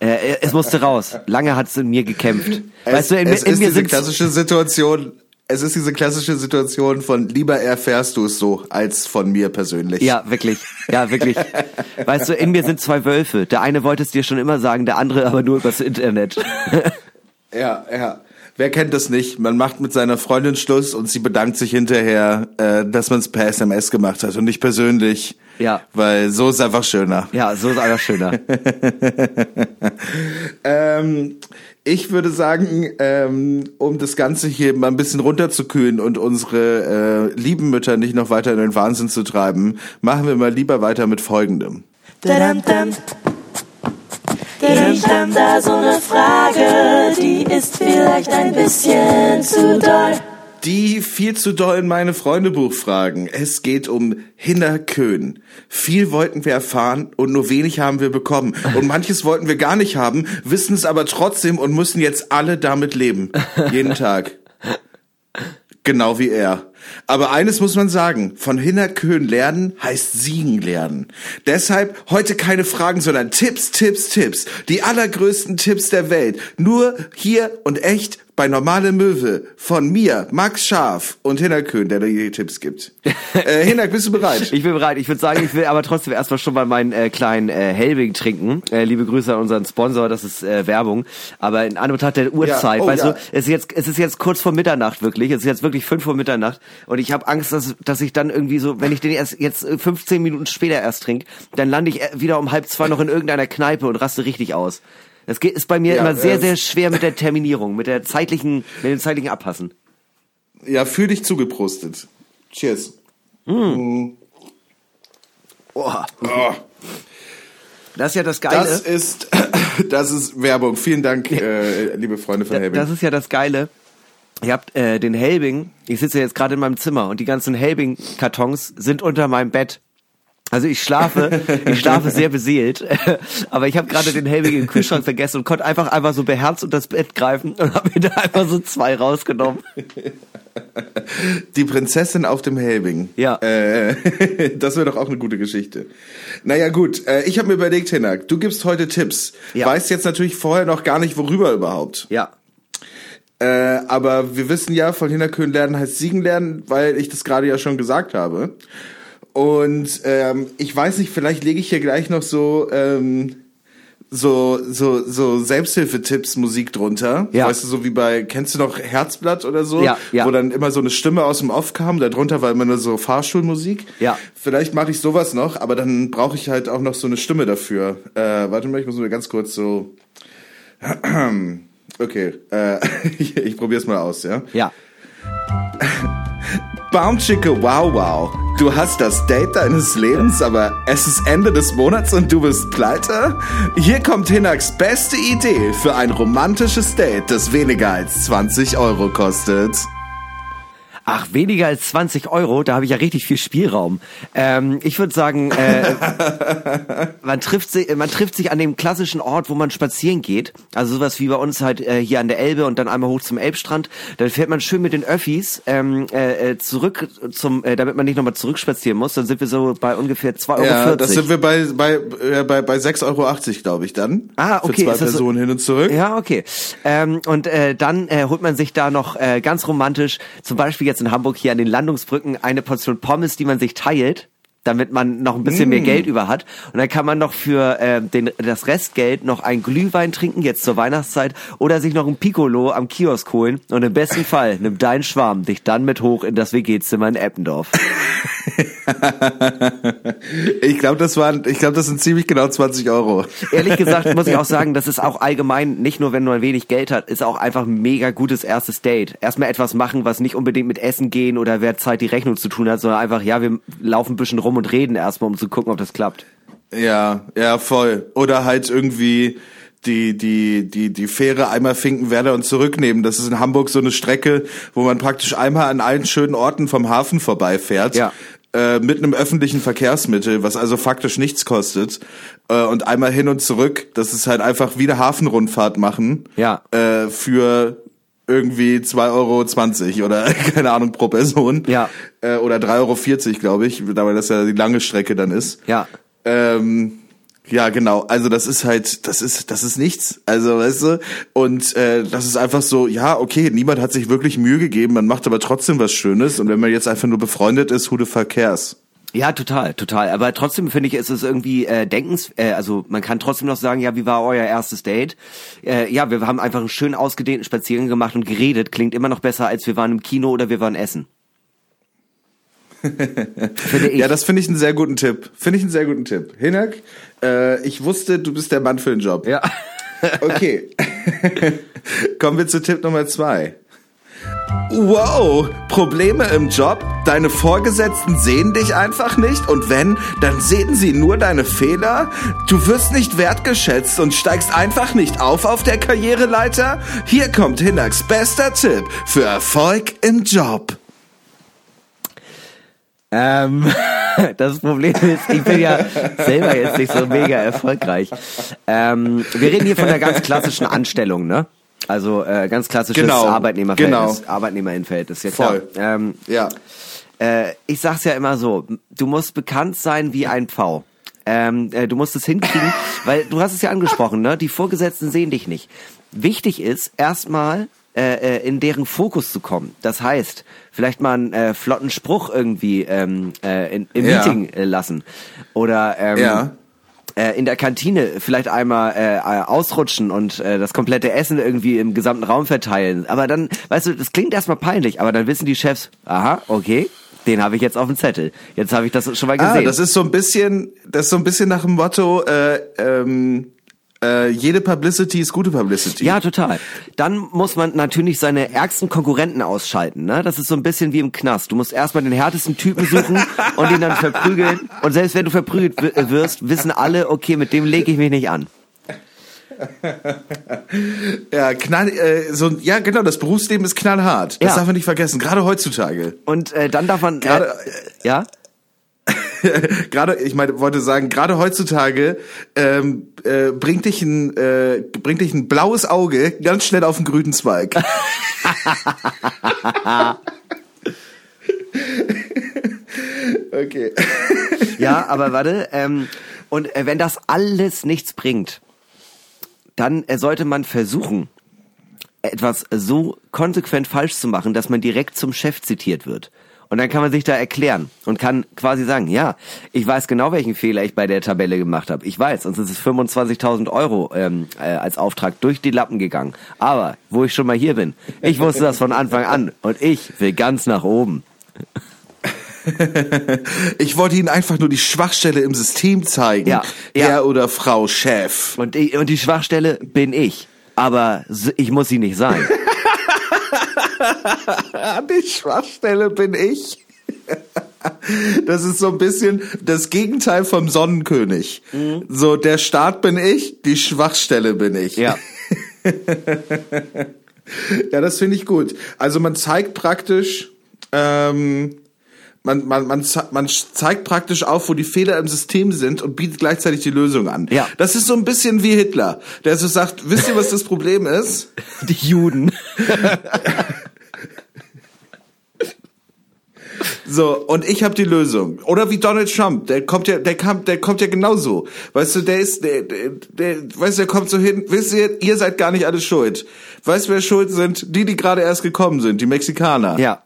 äh, es musste raus. Lange hat es in mir gekämpft. Es, weißt du, in, es in ist mir diese klassische Situation. Es ist diese klassische Situation von lieber erfährst du es so als von mir persönlich. ja wirklich, ja wirklich. *laughs* Weißt du, in mir sind zwei Wölfe. Der eine wollte es dir schon immer sagen, der andere aber nur übers Internet. Ja, ja. Wer kennt das nicht? Man macht mit seiner Freundin Schluss und sie bedankt sich hinterher, äh, dass man es per SMS gemacht hat und nicht persönlich. Ja. Weil so ist einfach schöner. Ja, so ist einfach schöner. *laughs* ähm, ich würde sagen, ähm, um das Ganze hier mal ein bisschen runterzukühlen und unsere äh, lieben Mütter nicht noch weiter in den Wahnsinn zu treiben, machen wir mal lieber weiter mit folgendem. Dadam, dam. Ich hab da so eine Frage, die ist vielleicht ein bisschen zu doll. Die viel zu doll in meine Freundebuch fragen. Es geht um Hinnerkön. Viel wollten wir erfahren und nur wenig haben wir bekommen. Und manches wollten wir gar nicht haben, wissen es aber trotzdem und müssen jetzt alle damit leben. Jeden Tag. Genau wie er. Aber eines muss man sagen, von Hinnerkön lernen heißt siegen lernen. Deshalb heute keine Fragen, sondern Tipps, Tipps, Tipps. Die allergrößten Tipps der Welt. Nur hier und echt bei Normale Möwe von mir, Max Scharf und Hinnerkön, der dir die Tipps gibt. *laughs* äh, Hinnerk, bist du bereit? Ich bin bereit. Ich würde sagen, ich will aber trotzdem erstmal schon mal meinen äh, kleinen äh, Helbing trinken. Äh, liebe Grüße an unseren Sponsor, das ist äh, Werbung. Aber in Anbetracht der Uhrzeit, Ja, oh, weißt ja. du, es ist jetzt es ist jetzt kurz vor Mitternacht wirklich. Es ist jetzt wirklich fünf vor Mitternacht und ich habe Angst, dass dass ich dann irgendwie so, wenn ich den erst jetzt äh, 15 Minuten später erst trinke, dann lande ich äh, wieder um halb zwei noch in irgendeiner Kneipe und raste richtig aus. Das geht, ist bei mir Ja, immer sehr, äh, sehr schwer mit der Terminierung, mit der zeitlichen, mit dem zeitlichen Abpassen. Ja, für dich zugeprostet. Cheers. Boah. Oh, Das ist ja das Geile. das ist, *clears throat* das ist Werbung. Vielen Dank, äh, liebe Freunde von Helbing. Das ist ja das Geile. Ihr habt äh, den Helbing, ich sitze jetzt gerade in meinem Zimmer und die ganzen Helbing-Kartons sind unter meinem Bett. Also ich schlafe, ich schlafe sehr beseelt, *laughs* aber ich habe gerade den Helbing im Kühlschrank vergessen und konnte einfach einfach so beherzt unter das Bett greifen und habe mir da einfach so zwei rausgenommen. Die Prinzessin auf dem Helbing. Ja. Äh, *laughs* das wäre doch auch eine gute Geschichte. Naja gut, äh, ich habe mir überlegt, Hinak, du gibst heute Tipps. Ja. Weißt jetzt natürlich vorher noch gar nicht, worüber überhaupt. Ja. Äh, aber wir wissen ja, von Hinterkön lernen heißt siegen lernen, weil ich das gerade ja schon gesagt habe. Und ähm, ich weiß nicht, vielleicht lege ich hier gleich noch so ähm, so so so Selbsthilfetipps Musik drunter. Ja. Weißt du, so wie bei kennst du noch Herzblatt oder so, Ja, ja. wo dann immer so eine Stimme aus dem Off kam, da drunter war immer nur so Fahrschulmusik. Ja. Vielleicht mache ich sowas noch, aber dann brauche ich halt auch noch so eine Stimme dafür. Äh, warte mal, ich muss mir ganz kurz so *clears throat* Okay, äh, ich, *laughs* ich probier's mal aus, ja? Ja. *laughs* Baumchicke wow wow. Du hast das Date deines Lebens, aber es ist Ende des Monats und du bist pleite? Hier kommt Hinaks beste Idee für ein romantisches Date, das weniger als 20 Euro kostet. Ach, weniger als 20 Euro, da habe ich ja richtig viel Spielraum. Ähm, ich würde sagen, äh, *laughs* man, trifft sich, man trifft sich an dem klassischen Ort, wo man spazieren geht. Also sowas wie bei uns halt äh, hier an der Elbe und dann einmal hoch zum Elbstrand. Dann fährt man schön mit den Öffis ähm, äh, äh, zurück zum, äh, damit man nicht nochmal zurückspazieren muss. Dann sind wir so bei ungefähr 2,40 Euro. Ja, das sind wir bei, bei, äh, bei, bei 6,80 Euro, glaube ich, dann. Ah, okay, Für zwei das so- Personen hin und zurück. Ja, okay. Ähm, und äh, dann äh, holt man sich da noch äh, ganz romantisch, zum Beispiel jetzt in Hamburg hier an den Landungsbrücken, eine Portion Pommes, die man sich teilt damit man noch ein bisschen mehr Geld über hat. Und dann kann man noch für äh, den, das Restgeld noch ein Glühwein trinken, jetzt zur Weihnachtszeit, oder sich noch ein Piccolo am Kiosk holen. Und im besten Fall nimmt dein Schwarm dich dann mit hoch in das WG-Zimmer in Eppendorf. *laughs* *laughs* Ich glaube, das waren, ich glaube, das sind ziemlich genau 20 Euro. Ehrlich gesagt muss ich auch *laughs* sagen, das ist auch allgemein, nicht nur wenn man wenig Geld hat, ist auch einfach ein mega gutes erstes Date. Erstmal etwas machen, was nicht unbedingt mit Essen gehen oder wer Zeit die Rechnung zu tun hat, sondern einfach, ja, wir laufen ein bisschen rum und reden erstmal, um zu gucken, ob das klappt. Ja, ja, voll. Oder halt irgendwie die, die, die, die Fähre einmal Finkenwerder und zurücknehmen. Das ist in Hamburg so eine Strecke, wo man praktisch einmal an allen schönen Orten vom Hafen vorbeifährt. Ja. Äh, mit einem öffentlichen Verkehrsmittel, was also faktisch nichts kostet. Äh, und einmal hin und zurück. Das ist halt einfach wie eine Hafenrundfahrt machen. Ja. Äh, für irgendwie 2,20 Euro oder *laughs* keine Ahnung pro Person. Ja. Äh, oder 3,40 Euro, glaube ich, weil das ja die lange Strecke dann ist. Ja. Ähm, ja, genau. Also das ist halt, das ist, das ist nichts. Also weißt du, und äh, das ist einfach so, ja, okay, niemand hat sich wirklich Mühe gegeben, man macht aber trotzdem was Schönes. Und wenn man jetzt einfach nur befreundet ist, who the fuck cares? Ja, total, total. Aber trotzdem finde ich, ist es irgendwie äh, denkens, äh, also man kann trotzdem noch sagen, ja, wie war euer erstes Date? Äh, ja, wir haben einfach einen schön ausgedehnten Spaziergang gemacht und geredet. Klingt immer noch besser, als wir waren im Kino oder wir waren essen. Ja, das finde ich einen sehr guten Tipp. Finde ich einen sehr guten Tipp. Hinak, äh, ich wusste, du bist der Mann für den Job. Ja. okay. *laughs* Kommen wir zu Tipp Nummer zwei. Wow, Probleme im Job? Deine Vorgesetzten sehen dich einfach nicht und wenn, dann sehen sie nur deine Fehler? Du wirst nicht wertgeschätzt und steigst einfach nicht auf auf der Karriereleiter? Hier kommt Hinaks bester Tipp für Erfolg im Job. Ähm, *laughs* das Problem ist, ich bin ja selber jetzt nicht so mega erfolgreich. Ähm, wir reden hier von der ganz klassischen Anstellung, ne? Also äh, ganz klassisches Genau, Arbeitnehmerverhältnis, genau. Arbeitnehmerinnenverhältnis, ja klar. Voll. Ähm, Ja. äh, ich sag's ja immer so, du musst bekannt sein wie ein Pfau. Ähm, äh, du musst es hinkriegen, weil du hast es ja angesprochen, ne? Die Vorgesetzten sehen dich nicht. Wichtig ist erstmal äh, äh, in deren Fokus zu kommen. Das heißt, vielleicht mal einen äh, flotten Spruch irgendwie ähm, äh, in, im Ja. Meeting äh, lassen oder ähm, Ja. äh, in der Kantine vielleicht einmal äh, äh, ausrutschen und äh, das komplette Essen irgendwie im gesamten Raum verteilen. Aber dann, weißt du, das klingt erstmal peinlich, aber dann wissen die Chefs, aha, okay, den habe ich jetzt auf dem Zettel. Jetzt habe ich das schon mal gesehen. Ah, das ist so ein bisschen, das ist so ein bisschen nach dem Motto, äh, ähm, äh, jede Publicity ist gute Publicity. ja, total. Dann muss man natürlich seine ärgsten Konkurrenten ausschalten. Ne? Das ist so ein bisschen wie im Knast. Du musst erstmal den härtesten Typen suchen *laughs* und ihn dann verprügeln. Und selbst wenn du verprügelt wi- wirst, wissen alle, okay, mit dem lege ich mich nicht an. *laughs* Ja, knall, äh, so, ja, genau, das Berufsleben ist knallhart. Das Ja. darf man nicht vergessen, gerade heutzutage. Und äh, dann darf man... Gerade- äh, ja? *laughs* gerade, ich meine, wollte sagen, gerade heutzutage ähm, äh, bringt dich ein äh, bringt dich ein blaues Auge ganz schnell auf den grünen Zweig. *laughs* okay. *laughs* Ja, aber warte, ähm, und äh, wenn das alles nichts bringt, dann äh, sollte man versuchen, etwas so konsequent falsch zu machen, dass man direkt zum Chef zitiert wird. Und dann kann man sich da erklären und kann quasi sagen, ja, ich weiß genau, welchen Fehler ich bei der Tabelle gemacht habe. Ich weiß, sonst ist es 25.000 Euro ähm, äh, als Auftrag durch die Lappen gegangen. Aber wo ich schon mal hier bin, ich wusste das von Anfang an und ich will ganz nach oben. *laughs* Ich wollte Ihnen einfach nur die Schwachstelle im System zeigen. Ja, ja. Herr oder Frau Chef. Und, ich, und die Schwachstelle bin ich. Aber ich muss sie nicht sein. *laughs* Die Schwachstelle bin ich. Das ist so ein bisschen das Gegenteil vom Sonnenkönig. So, der Start bin ich, die Schwachstelle bin ich. Ja. *laughs* Ja, das finde ich gut. Also man zeigt praktisch, ähm, man, man, man, man zeigt praktisch auf, wo die Fehler im System sind und bietet gleichzeitig die Lösung an. Ja. Das ist so ein bisschen wie Hitler, der so sagt, wisst ihr, was das Problem ist? *laughs* Die Juden. *laughs* So, und ich habe die Lösung. Oder wie Donald Trump, der kommt ja, der kam, der kommt ja genauso. Weißt du, der ist, der, der, der weißt du, der kommt so hin, wisst ihr, ihr seid gar nicht alle schuld. Weißt du, wer schuld sind? Die, die gerade erst gekommen sind, die Mexikaner. Ja.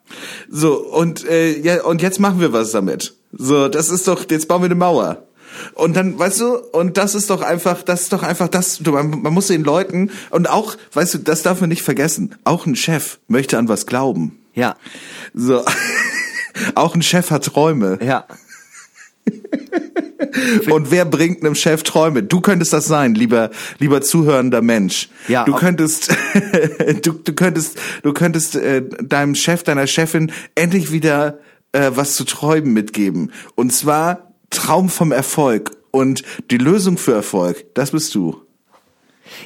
So, und, äh, ja, und jetzt machen wir was damit. So, das ist doch, jetzt bauen wir eine Mauer. Und dann, weißt du, und das ist doch einfach, das ist doch einfach das, du, man, man muss den Leuten, und auch, weißt du, das darf man nicht vergessen, auch ein Chef möchte an was glauben. Ja. So. *laughs* Auch ein Chef hat Träume. Ja. Und wer bringt einem Chef Träume? Du könntest das sein, lieber, lieber zuhörender Mensch. Ja, du könntest, *laughs* du, du könntest, du könntest äh, deinem Chef, deiner Chefin endlich wieder äh, was zu träumen mitgeben. Und zwar Traum vom Erfolg. Und die Lösung für Erfolg, das bist du.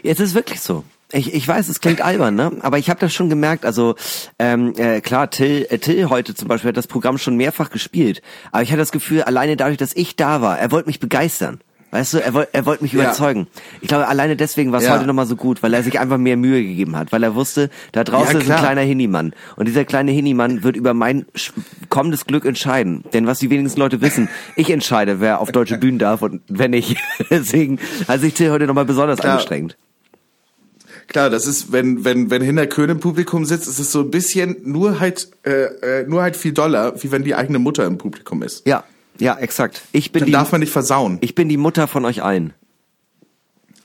Jetzt ist wirklich so. Ich, ich weiß, es klingt albern, ne? Aber ich habe das schon gemerkt. Also ähm, äh, klar, Till, äh, Till heute zum Beispiel hat das Programm schon mehrfach gespielt. Aber ich hatte das Gefühl, alleine dadurch, dass ich da war, er wollte mich begeistern. Weißt du, er wollte er wollte mich Ja. überzeugen. Ich glaube, alleine deswegen war es Ja. heute nochmal so gut, weil er sich einfach mehr Mühe gegeben hat, weil er wusste, da draußen Ja, ist ein kleiner Hinimann. Und dieser kleine Hinimann wird über mein kommendes Glück entscheiden. Denn was die wenigsten Leute wissen, ich entscheide, wer auf deutsche *laughs* Bühnen darf und wenn nicht. *laughs* Deswegen hat sich Till heute nochmal besonders angestrengt. Klar, das ist, wenn, wenn, wenn Hinter Köhn im Publikum sitzt, ist es so ein bisschen nur halt, äh, äh, nur halt viel doller, wie wenn die eigene Mutter im Publikum ist. Ja, Ja, exakt. Ich bin Dann die, darf man nicht versauen. ich bin die Mutter von euch allen.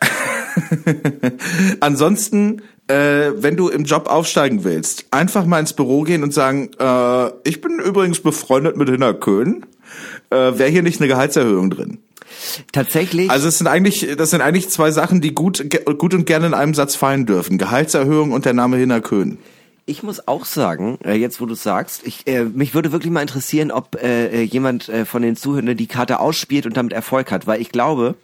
*laughs* Ansonsten, äh, wenn du im Job aufsteigen willst, einfach mal ins Büro gehen und sagen, äh, ich bin übrigens befreundet mit Hinner Köhn. Äh, Wäre hier nicht eine Gehaltserhöhung drin? Tatsächlich. Also es sind eigentlich, das sind eigentlich zwei Sachen, die gut, gut und gerne in einem Satz fallen dürfen. Gehaltserhöhung und der Name Hinner Köhn. Ich muss auch sagen, äh, jetzt wo du sagst, ich, äh, mich würde wirklich mal interessieren, ob äh, äh, jemand äh, von den Zuhörern die Karte ausspielt und damit Erfolg hat, weil ich glaube,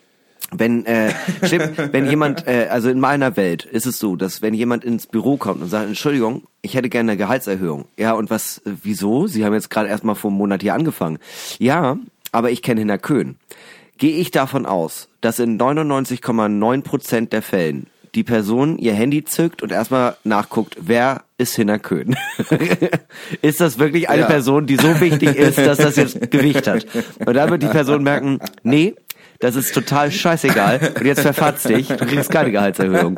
wenn äh, *laughs* stimmt, wenn jemand, äh, also in meiner Welt ist es so, dass wenn jemand ins Büro kommt und sagt, Entschuldigung, ich hätte gerne eine Gehaltserhöhung. Ja, und was, äh, wieso? Sie haben jetzt gerade erst mal vor einem Monat hier angefangen. Ja, aber ich kenne Hinner Köhn. Gehe ich davon aus, dass in 99,9 Prozent der Fällen die Person ihr Handy zückt und erstmal nachguckt, wer ist Hinner Köhn? *laughs* ist das wirklich eine Ja. Person, die so wichtig ist, dass das jetzt Gewicht hat? Und dann wird die Person merken, nee, das ist total scheißegal und jetzt verfatz dich, du kriegst keine Gehaltserhöhung.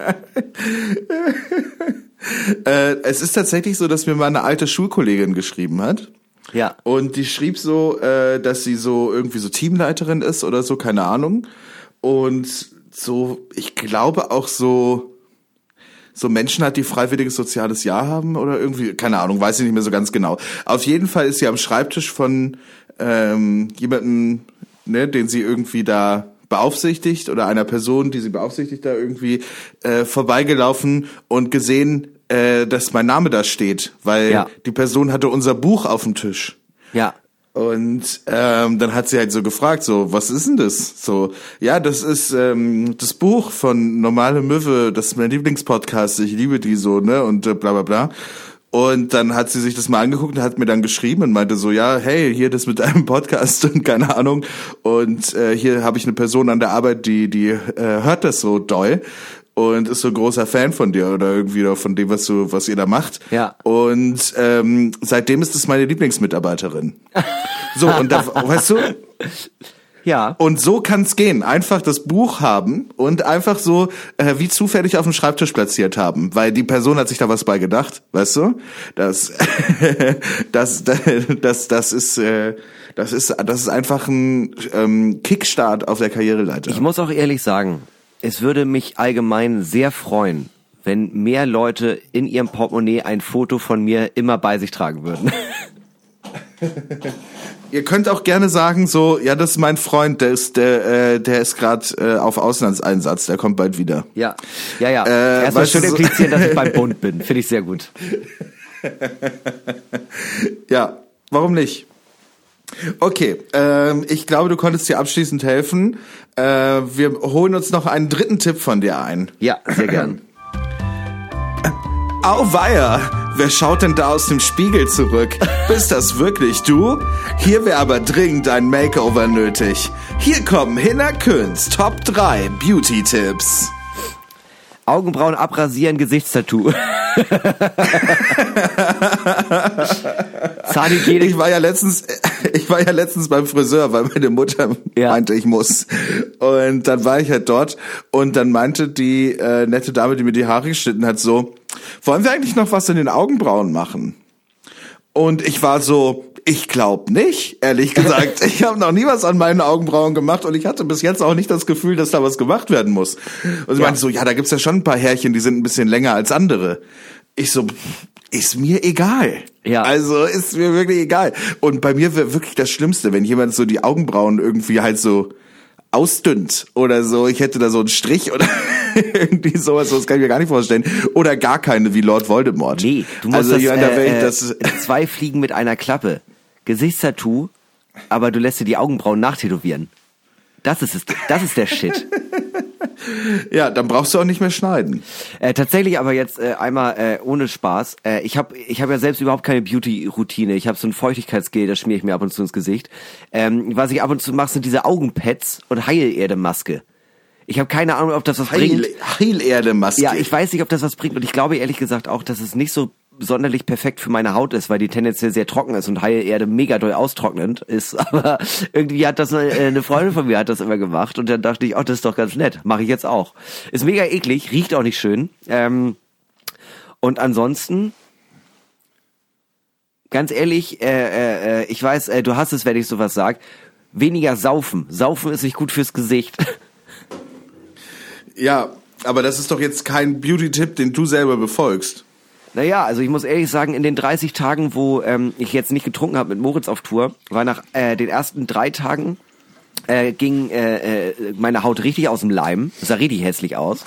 Äh, es ist tatsächlich so, dass mir mal eine alte Schulkollegin geschrieben hat. Ja. Und die schrieb so, äh, dass sie so irgendwie so Teamleiterin ist oder so, keine Ahnung. Und so, ich glaube auch so, so Menschen hat, die freiwilliges soziales Jahr haben oder irgendwie, keine Ahnung, weiß ich nicht mehr so ganz genau. Auf jeden Fall ist sie am Schreibtisch von ähm, jemandem, ne, den sie irgendwie da beaufsichtigt oder einer Person, die sie beaufsichtigt, da irgendwie äh, vorbeigelaufen und gesehen, äh, dass mein Name da steht, weil Ja. die Person hatte unser Buch auf dem Tisch. Ja. Und ähm, dann hat sie halt so gefragt, so, was ist denn das? So, ja, das ist ähm, das Buch von Normale Möwe, das ist mein Lieblingspodcast, ich liebe die so, ne? Und äh, bla bla bla. Und dann hat sie sich das mal angeguckt und hat mir dann geschrieben und meinte so, ja, hey, hier das mit einem Podcast *laughs* und keine Ahnung. Und äh, hier habe ich eine Person an der Arbeit, die, die äh, hört das so doll und ist so ein großer Fan von dir oder irgendwie von dem, was du, was ihr da macht. Ja. Und ähm, seitdem ist es meine Lieblingsmitarbeiterin. *laughs* So, und da, weißt du, Ja. und so kann's gehen. Einfach das Buch haben und einfach so äh, wie zufällig auf dem Schreibtisch platziert haben, weil die Person hat sich da was bei gedacht, weißt du? Das, *laughs* das, das, das ist, äh, das ist, das ist einfach ein ähm, Kickstart auf der Karriereleiter. Ich muss auch ehrlich sagen, es würde mich allgemein sehr freuen, wenn mehr Leute in ihrem Portemonnaie ein Foto von mir immer bei sich tragen würden. *laughs* Ihr könnt auch gerne sagen so, ja, das ist mein Freund, der ist, der, äh, der ist gerade äh, auf Auslandseinsatz, der kommt bald wieder. Ja, ja, ja. Äh, Erstmal schön du, so- implizieren, dass ich beim Bund *laughs* bin. Finde ich sehr gut. Ja, warum nicht? Okay, ähm, ich glaube, du konntest dir abschließend helfen. Äh, wir holen uns noch einen dritten Tipp von dir ein. Ja, sehr gern. *clears throat* Auweia, wer schaut denn da aus dem Spiegel zurück? *laughs* Bist das wirklich du? Hier wäre aber dringend ein Makeover nötig. Hier kommen Hinner Köns Top 3 Beauty-Tipps. Augenbrauen abrasieren, Gesichtstattoo. *laughs* *laughs* Zahnhygiene. Ich war ja letztens, ich war ja letztens beim Friseur, weil meine Mutter Ja. meinte, ich muss. Und dann war ich halt dort und dann meinte die äh, nette Dame, die mir die Haare geschnitten hat, so, wollen wir eigentlich noch was in den Augenbrauen machen? Und ich war so, ich glaub nicht, ehrlich gesagt. *laughs* Ich habe noch nie was an meinen Augenbrauen gemacht und ich hatte bis jetzt auch nicht das Gefühl, dass da was gemacht werden muss. Und sie Ja. meinte so, ja, da gibt's ja schon ein paar Härchen, die sind ein bisschen länger als andere. Ich so, ist mir egal. Ja. Also ist mir wirklich egal. Und bei mir wäre wirklich das Schlimmste, wenn jemand so die Augenbrauen irgendwie halt so ausdünnt oder so. Ich hätte da so einen Strich oder *laughs* irgendwie sowas, das kann ich mir gar nicht vorstellen. Oder gar keine wie Lord Voldemort. Nee, du musst also, das, jemand, da ich das zwei Fliegen mit einer Klappe. Gesichtstattoo, aber du lässt dir die Augenbrauen nachtätowieren. Das ist es, das ist der Shit. *laughs* Ja, dann brauchst du auch nicht mehr schneiden. Äh, tatsächlich aber jetzt äh, einmal äh, ohne Spaß. Äh, ich habe ich hab ja selbst überhaupt keine Beauty-Routine. Ich habe so ein Feuchtigkeitsgel, das schmiere ich mir ab und zu ins Gesicht. Ähm, was ich ab und zu mache, sind diese Augenpads und Heilerde-Maske. Ich habe keine Ahnung, ob das was bringt. Heil, Heilerde-Maske. Ja, ich weiß nicht, ob das was bringt und ich glaube ehrlich gesagt auch, dass es nicht so sonderlich perfekt für meine Haut ist, weil die tendenziell sehr trocken ist und Heilerde mega doll austrocknend ist. *laughs* Aber irgendwie hat das eine, eine Freundin von mir hat das immer gemacht und dann dachte ich, oh, das ist doch ganz nett, mache ich jetzt auch. Ist mega eklig, riecht auch nicht schön. Ähm, und ansonsten ganz ehrlich, äh, äh, äh, ich weiß, äh, du hast es, wenn ich sowas sag. Weniger saufen. Saufen ist nicht gut fürs Gesicht. *laughs* Ja, aber das ist doch jetzt kein Beauty-Tipp, den du selber befolgst. Naja, also ich muss ehrlich sagen, in den 30 Tagen, wo ähm, ich jetzt nicht getrunken habe mit Moritz auf Tour, war nach äh, den ersten drei Tagen äh, ging äh, äh, meine Haut richtig aus dem Leim. Das sah richtig hässlich aus.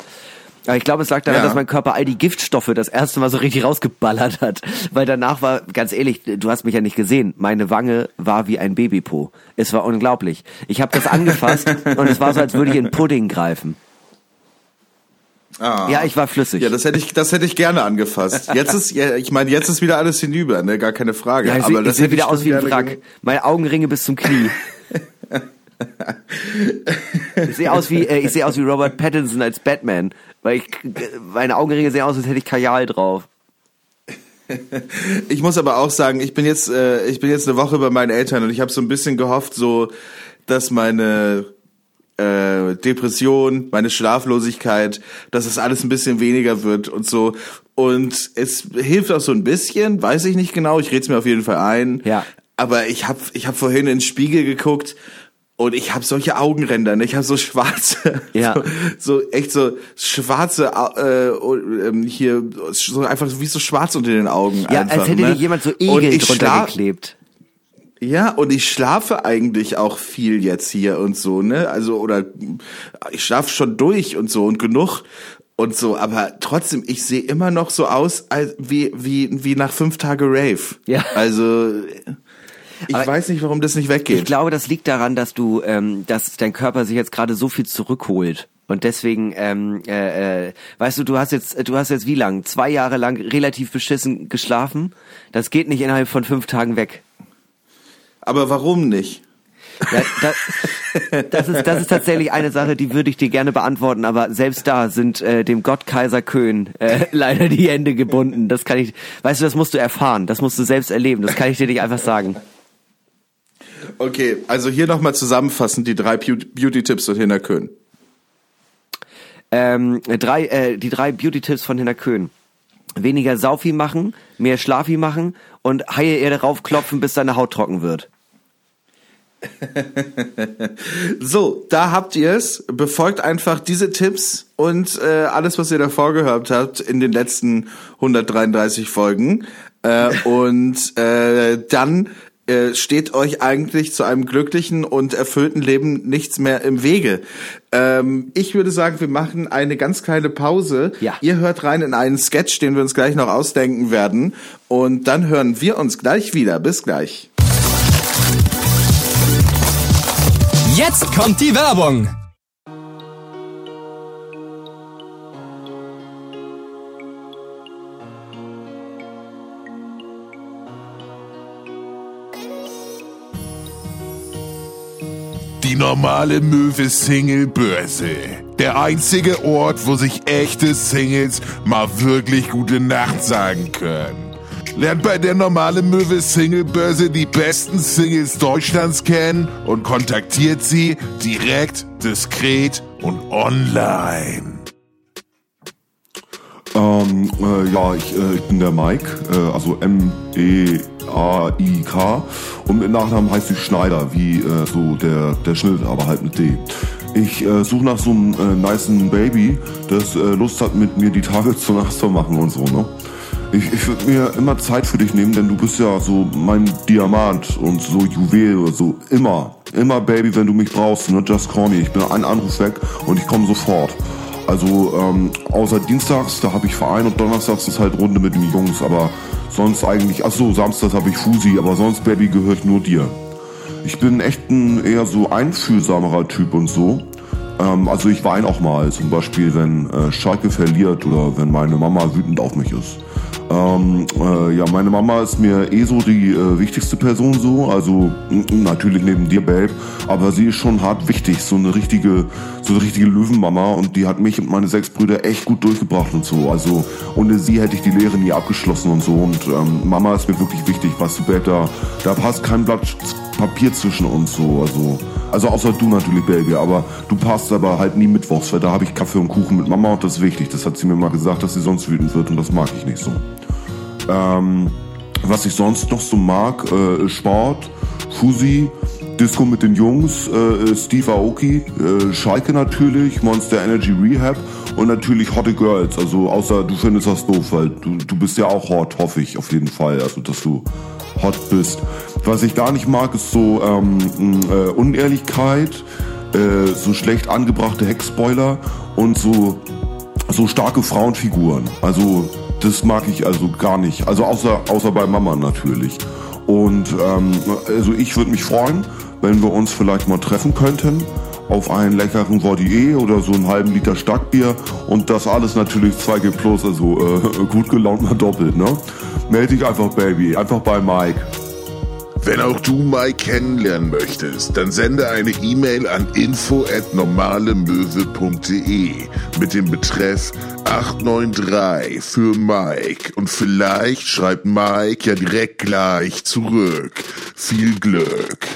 Aber ich glaube, es lag daran, Ja. dass mein Körper all die Giftstoffe das erste Mal so richtig rausgeballert hat. Weil danach war, ganz ehrlich, du hast mich ja nicht gesehen, meine Wange war wie ein Babypo. Es war unglaublich. Ich habe das angefasst *laughs* und es war so, als würde ich in Pudding greifen. Ah. Ja, ich war flüssig. Ja, das hätte ich, das hätte ich gerne angefasst. Jetzt ist, ja, ich meine, jetzt ist wieder alles hinüber, ne, gar keine Frage. Ja, ich aber sehe das hätte wieder ich aus wie ein Wrack. Meine Augenringe bis zum Knie. *laughs* ich sehe aus wie äh, ich sehe aus wie Robert Pattinson als Batman, weil ich meine Augenringe sehen aus, als hätte ich Kajal drauf. Ich muss aber auch sagen, ich bin jetzt, äh, ich bin jetzt eine Woche bei meinen Eltern und ich habe so ein bisschen gehofft, so, dass meine äh, Depression, meine Schlaflosigkeit, dass es alles ein bisschen weniger wird und so. Und es hilft auch so ein bisschen, weiß ich nicht genau, ich rede es mir auf jeden Fall ein. Ja. Aber ich habe ich hab vorhin in den Spiegel geguckt und ich habe solche Augenränder, ne? ich habe so schwarze, *laughs* Ja. so, so echt so schwarze, äh, ähm, hier, so einfach wie so schwarz unter den Augen. Ja, einfach, als hätte ne? dir jemand so Egel drunter geklebt. Ja, und ich schlafe eigentlich auch viel jetzt hier und so, ne? Also, oder ich schlafe schon durch und so und genug und so, aber trotzdem, ich sehe immer noch so aus, als wie, wie, wie nach fünf Tage Rave. Ja. Also, *laughs* ich Aber weiß nicht, warum das nicht Ich weggeht. glaube, das liegt daran, dass du, ähm, dass dein Körper sich jetzt gerade so viel zurückholt. Und deswegen, ähm, äh, äh, weißt du, du hast jetzt, du hast jetzt wie lang? Zwei Jahre lang relativ beschissen geschlafen. Das geht nicht innerhalb von fünf Tagen weg. Aber warum nicht? Ja, da, das, ist, das ist tatsächlich eine Sache, die würde ich dir gerne beantworten, aber selbst da sind äh, dem Gott Kaiser Köhn äh, *laughs* leider die Hände gebunden. Das kann ich, weißt du, das musst du erfahren, das musst du selbst erleben, das kann ich dir nicht einfach sagen. Okay, also hier nochmal zusammenfassend die drei Beau- Beauty-Tipps von Hinner Köhn. Ähm, drei, äh, die drei Beauty-Tipps von Hinner Köhn. Weniger Saufi machen, mehr Schlafi machen und Haie Erde raufklopfen, bis deine Haut trocken wird. *laughs* So, da habt ihr es. Befolgt einfach diese Tipps und äh, alles, was ihr davor gehört habt in den letzten 133 Folgen. Äh, *laughs* und äh, dann äh, steht euch eigentlich zu einem glücklichen und erfüllten Leben nichts mehr im Wege. Ähm, ich würde sagen, wir machen eine ganz kleine Pause. Ja. Ihr hört rein in einen Sketch, den wir uns gleich noch ausdenken werden. Und dann hören wir uns gleich wieder. Bis gleich. Jetzt kommt die Werbung. Die normale Möwe Single Börse. Der einzige Ort, wo sich echte Singles mal wirklich gute Nacht sagen können. Lernt bei der normale Möwe Single Börse die besten Singles Deutschlands kennen und kontaktiert sie direkt, diskret und online. Ähm, äh, ja, ich, äh, ich bin der Mike, äh, also M-E-A-I-K und mit Nachnamen heißt ich Schneider, wie äh, so der, der Schnitt, aber halt mit D. Ich äh, suche nach so einem äh, nicen Baby, das äh, Lust hat, mit mir die Tage zur Nacht zu machen und so, ne? Ich, ich würde mir immer Zeit für dich nehmen, denn du bist ja so mein Diamant und so Juwel oder so. Immer, immer Baby, wenn du mich brauchst, ne? Just call me. Ich bin einen Anruf weg und ich komme sofort. Also ähm, außer Dienstags, da habe ich Verein und Donnerstags ist halt Runde mit den Jungs, aber sonst eigentlich, ach so, Samstags habe ich Fusi, aber sonst Baby gehört nur dir. Ich bin echt ein eher so einfühlsamerer Typ und so. Ähm, also ich weine auch mal, zum Beispiel wenn äh, Schalke verliert oder wenn meine Mama wütend auf mich ist. Ähm, äh, ja, meine Mama ist mir eh so die äh, wichtigste Person so, also natürlich neben dir, Babe, aber sie ist schon hart wichtig, so eine richtige, so eine richtige Löwenmama und die hat mich und meine sechs Brüder echt gut durchgebracht und so. Also ohne sie hätte ich die Lehre nie abgeschlossen und so und ähm, Mama ist mir wirklich wichtig, weißt du, Babe, da, da passt kein Blatt Papier zwischen uns so, also also außer du natürlich, Baby, aber du passt aber halt nie mittwochs, weil da habe ich Kaffee und Kuchen mit Mama und das ist wichtig. Das hat sie mir mal gesagt, dass sie sonst wütend wird und das mag ich nicht so. Ähm, was ich sonst noch so mag, äh, Sport, Fusi Disco mit den Jungs, äh, Steve Aoki, äh, Schalke natürlich, Monster Energy Rehab und natürlich Hotte Girls. Also außer du findest das doof, weil du, du bist ja auch hot, hoffe ich auf jeden Fall. Also dass du hot bist. Was ich gar nicht mag, ist so ähm, äh, Unehrlichkeit, äh, so schlecht angebrachte Heckspoiler und so so starke Frauenfiguren. Also das mag ich also gar nicht. Also außer außer bei Mama natürlich. Und ähm, also ich würde mich freuen, wenn wir uns vielleicht mal treffen könnten auf einen leckeren Vordier oder so einen halben Liter Starkbier und das alles natürlich 2G Plus, also äh, *laughs* gut gelaunt mal doppelt, ne? Melde dich einfach, Baby, einfach bei Mike. Wenn auch du Mike kennenlernen möchtest, dann sende eine E-Mail an info@normalemöwe.de mit dem Betreff 893 für Mike und vielleicht schreibt Mike ja direkt gleich zurück. Viel Glück.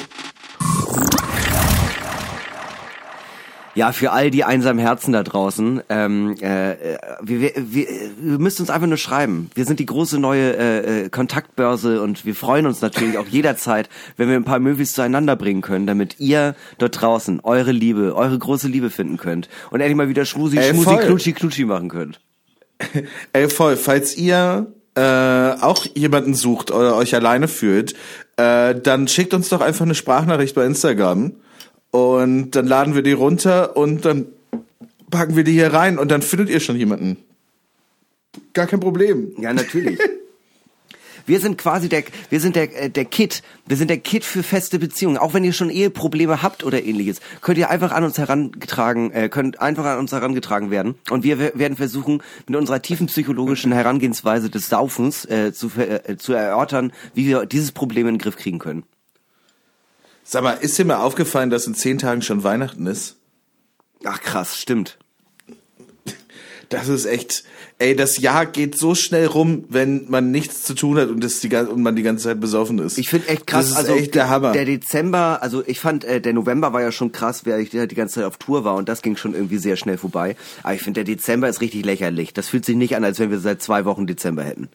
Ja, für all die einsamen Herzen da draußen, ähm, äh, wir, wir, wir, wir müsst uns einfach nur schreiben. Wir sind die große neue äh, äh, Kontaktbörse und wir freuen uns natürlich auch jederzeit, wenn wir ein paar Movies zueinander bringen können, damit ihr dort draußen eure Liebe, eure große Liebe finden könnt und endlich mal wieder Schmusi, Ey, Schmusi, voll. Klutschi, Klutschi machen könnt. *laughs* Ey, voll, falls ihr äh, auch jemanden sucht oder euch alleine fühlt, äh, dann schickt uns doch einfach eine Sprachnachricht bei Instagram und dann laden wir die runter und dann packen wir die hier rein und dann findet ihr schon jemanden. Gar kein Problem. Ja, natürlich. *laughs* Wir sind quasi der, wir sind der, äh, der Kit. Wir sind der Kit für feste Beziehungen. Auch wenn ihr schon Eheprobleme habt oder ähnliches, könnt ihr einfach an uns herangetragen, äh, könnt einfach an uns herangetragen werden. Und wir we- werden versuchen, mit unserer tiefen psychologischen Herangehensweise des Saufens äh, zu, äh, zu erörtern, wie wir dieses Problem in den Griff kriegen können. Sag mal, ist dir mal aufgefallen, dass in zehn Tagen schon Weihnachten ist? Ach krass, stimmt. Das ist echt, ey, das Jahr geht so schnell rum, wenn man nichts zu tun hat und, das die, und man die ganze Zeit besoffen ist. Ich finde echt krass, also echt der Hammer. der Dezember, also ich fand, äh, der November war ja schon krass, weil ich die ganze Zeit auf Tour war und das ging schon irgendwie sehr schnell vorbei. Aber ich finde, der Dezember ist richtig lächerlich. Das fühlt sich nicht an, als wenn wir seit zwei Wochen Dezember hätten.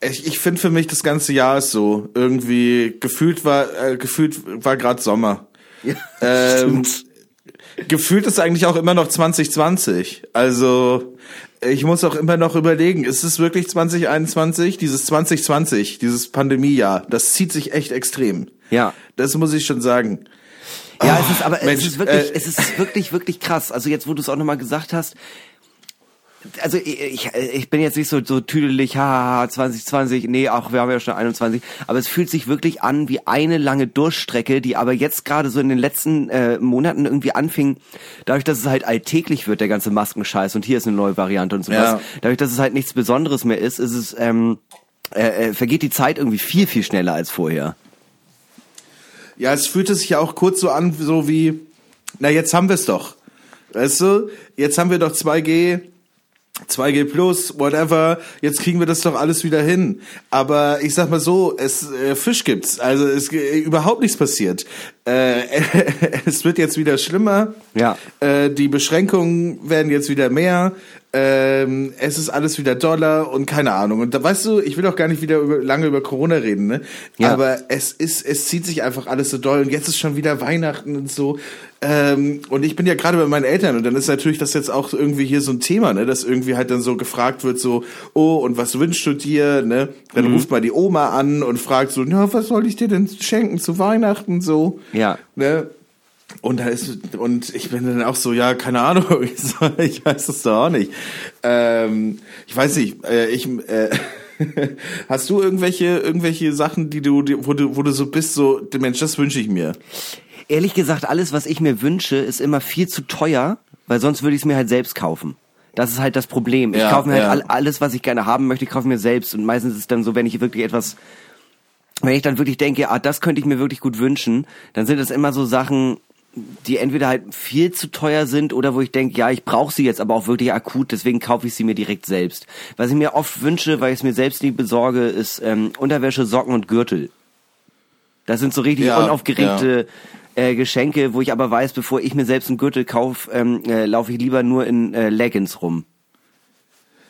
Ich, ich finde für mich das ganze Jahr ist so irgendwie gefühlt war äh, gefühlt war gerade Sommer. Ja, *laughs* Ähm, gefühlt ist eigentlich auch immer noch 2020. Also ich muss auch immer noch überlegen, ist es wirklich 2021? Dieses 2020, dieses Pandemiejahr, das zieht sich echt extrem. Ja. Das muss ich schon sagen. Ja, es ist aber Mensch, es ist wirklich, äh, es ist wirklich, wirklich krass. Also jetzt, wo du es auch nochmal gesagt hast, also ich, ich, ich bin jetzt nicht so, so tüdelig, haha, 2020, nee, auch wir haben ja schon 21, aber es fühlt sich wirklich an wie eine lange Durchstrecke, die aber jetzt gerade so in den letzten äh, Monaten irgendwie anfing, dadurch, dass es halt alltäglich wird, der ganze Maskenscheiß und hier ist eine neue Variante und sowas, Ja. dadurch, dass es halt nichts Besonderes mehr ist, ist es, ähm, äh, äh, vergeht die Zeit irgendwie viel, viel schneller als vorher. Ja, es fühlte sich ja auch kurz so an, so wie, na jetzt haben wir es doch. Weißt du, jetzt haben wir doch 2G, 2G plus, whatever, jetzt kriegen wir das doch alles wieder hin. Aber ich sag mal so, es äh, Fisch gibt's, also es äh, überhaupt nichts passiert. Äh, *laughs* es wird jetzt wieder schlimmer. Ja. Äh, die Beschränkungen werden jetzt wieder mehr. Ähm, es ist alles wieder doller und keine Ahnung. Und da weißt du, ich will auch gar nicht wieder über, lange über Corona reden, ne? Ja. Aber es ist, es zieht sich einfach alles so doll und jetzt ist schon wieder Weihnachten und so. Ähm, und ich bin ja gerade bei meinen Eltern und dann ist natürlich das jetzt auch irgendwie hier so ein Thema, ne, dass irgendwie halt dann so gefragt wird, so, oh, und was wünschst du dir, ne? Dann Mhm. ruft mal die Oma an und fragt so, na, was soll ich dir denn schenken zu Weihnachten, so, Ja. ne? Und da ist, und ich bin dann auch so, ja, keine Ahnung, *laughs* ich weiß das doch auch nicht. Ähm, ich weiß nicht, äh, ich, äh, *laughs* hast du irgendwelche, irgendwelche Sachen, die du, die, wo du, wo du so bist, so, Mensch, das wünsche ich mir. Ehrlich gesagt, alles, was ich mir wünsche, ist immer viel zu teuer, weil sonst würde ich es mir halt selbst kaufen. Das ist halt das Problem. Ich Ja, kaufe mir halt ja. all, alles, was ich gerne haben möchte, ich kaufe mir selbst. Und meistens ist es dann so, wenn ich wirklich etwas, wenn ich dann wirklich denke, ah, das könnte ich mir wirklich gut wünschen, dann sind es immer so Sachen, die entweder halt viel zu teuer sind oder wo ich denke, ja, ich brauche sie jetzt aber auch wirklich akut, deswegen kaufe ich sie mir direkt selbst. Was ich mir oft wünsche, weil ich es mir selbst nie besorge, ist ähm, Unterwäsche, Socken und Gürtel. Das sind so richtig Ja, unaufgeregte äh, Geschenke, wo ich aber weiß, bevor ich mir selbst einen Gürtel kaufe, ähm, äh, laufe ich lieber nur in äh, Leggings rum.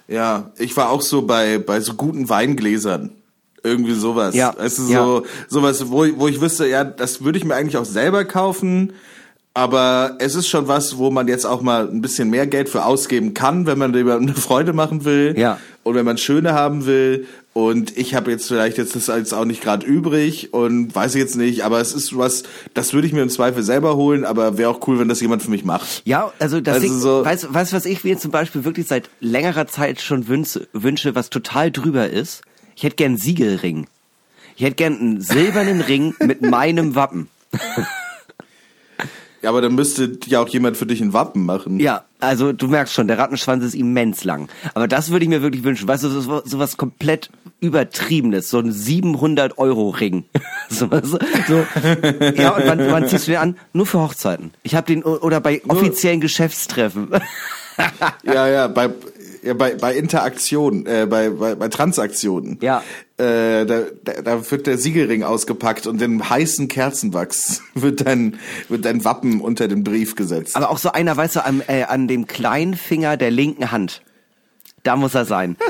Ja, ich war auch so bei, bei so guten Weingläsern. Irgendwie sowas. Ja, Es ist ja. so, sowas, wo, wo ich wüsste, ja, das würde ich mir eigentlich auch selber kaufen. Aber es ist schon was, wo man jetzt auch mal ein bisschen mehr Geld für ausgeben kann, wenn man jemandem eine Freude machen will. Ja. Und wenn man schöne haben will. Und ich habe jetzt vielleicht jetzt das jetzt auch nicht gerade übrig und weiß ich jetzt nicht, aber es ist was, das würde ich mir im Zweifel selber holen, aber wäre auch cool, wenn das jemand für mich macht. Ja, also das Also Ding, so- weißt du, weißt, du, was ich mir zum Beispiel wirklich seit längerer Zeit schon wünsche, wünsche, was total drüber ist? Ich hätte gern einen Siegelring. Ich hätte gern einen silbernen Ring mit meinem Wappen. Ja, aber dann müsste ja auch jemand für dich ein Wappen machen. Ja, also du merkst schon, der Rattenschwanz ist immens lang. Aber das würde ich mir wirklich wünschen. Weißt du, so, so was komplett übertriebenes, so ein 700 Euro Ring. *laughs* so, so, so. Ja, und wann, wann ziehst du den an? Nur für Hochzeiten. Ich habe den oder bei offiziellen Geschäftstreffen. *laughs* Ja, ja, bei, ja, bei, bei Interaktion, äh, bei, bei, bei Transaktionen. Ja. Äh, da, da, da wird der Siegelring ausgepackt und in heißen Kerzenwachs *laughs* wird dein, wird dein Wappen unter den Brief gesetzt. Aber auch so einer, weißt du, am, äh, an dem kleinen Finger der linken Hand. Da muss er sein. *laughs*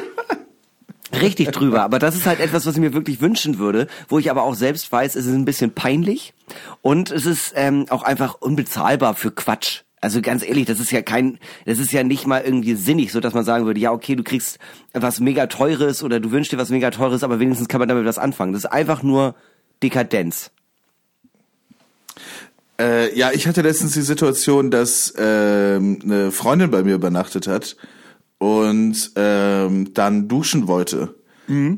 Richtig drüber. Aber das ist halt etwas, was ich mir wirklich wünschen würde, wo ich aber auch selbst weiß, es ist ein bisschen peinlich und es ist ähm, auch einfach unbezahlbar für Quatsch. Also ganz ehrlich, das ist ja kein, das ist ja nicht mal irgendwie sinnig, so dass man sagen würde, ja okay, du kriegst was mega teures oder du wünschst dir was mega teures, aber wenigstens kann man damit was anfangen. Das ist einfach nur Dekadenz. Äh, ja, ich hatte letztens die Situation, dass ähm, eine Freundin bei mir übernachtet hat und ähm, dann duschen wollte.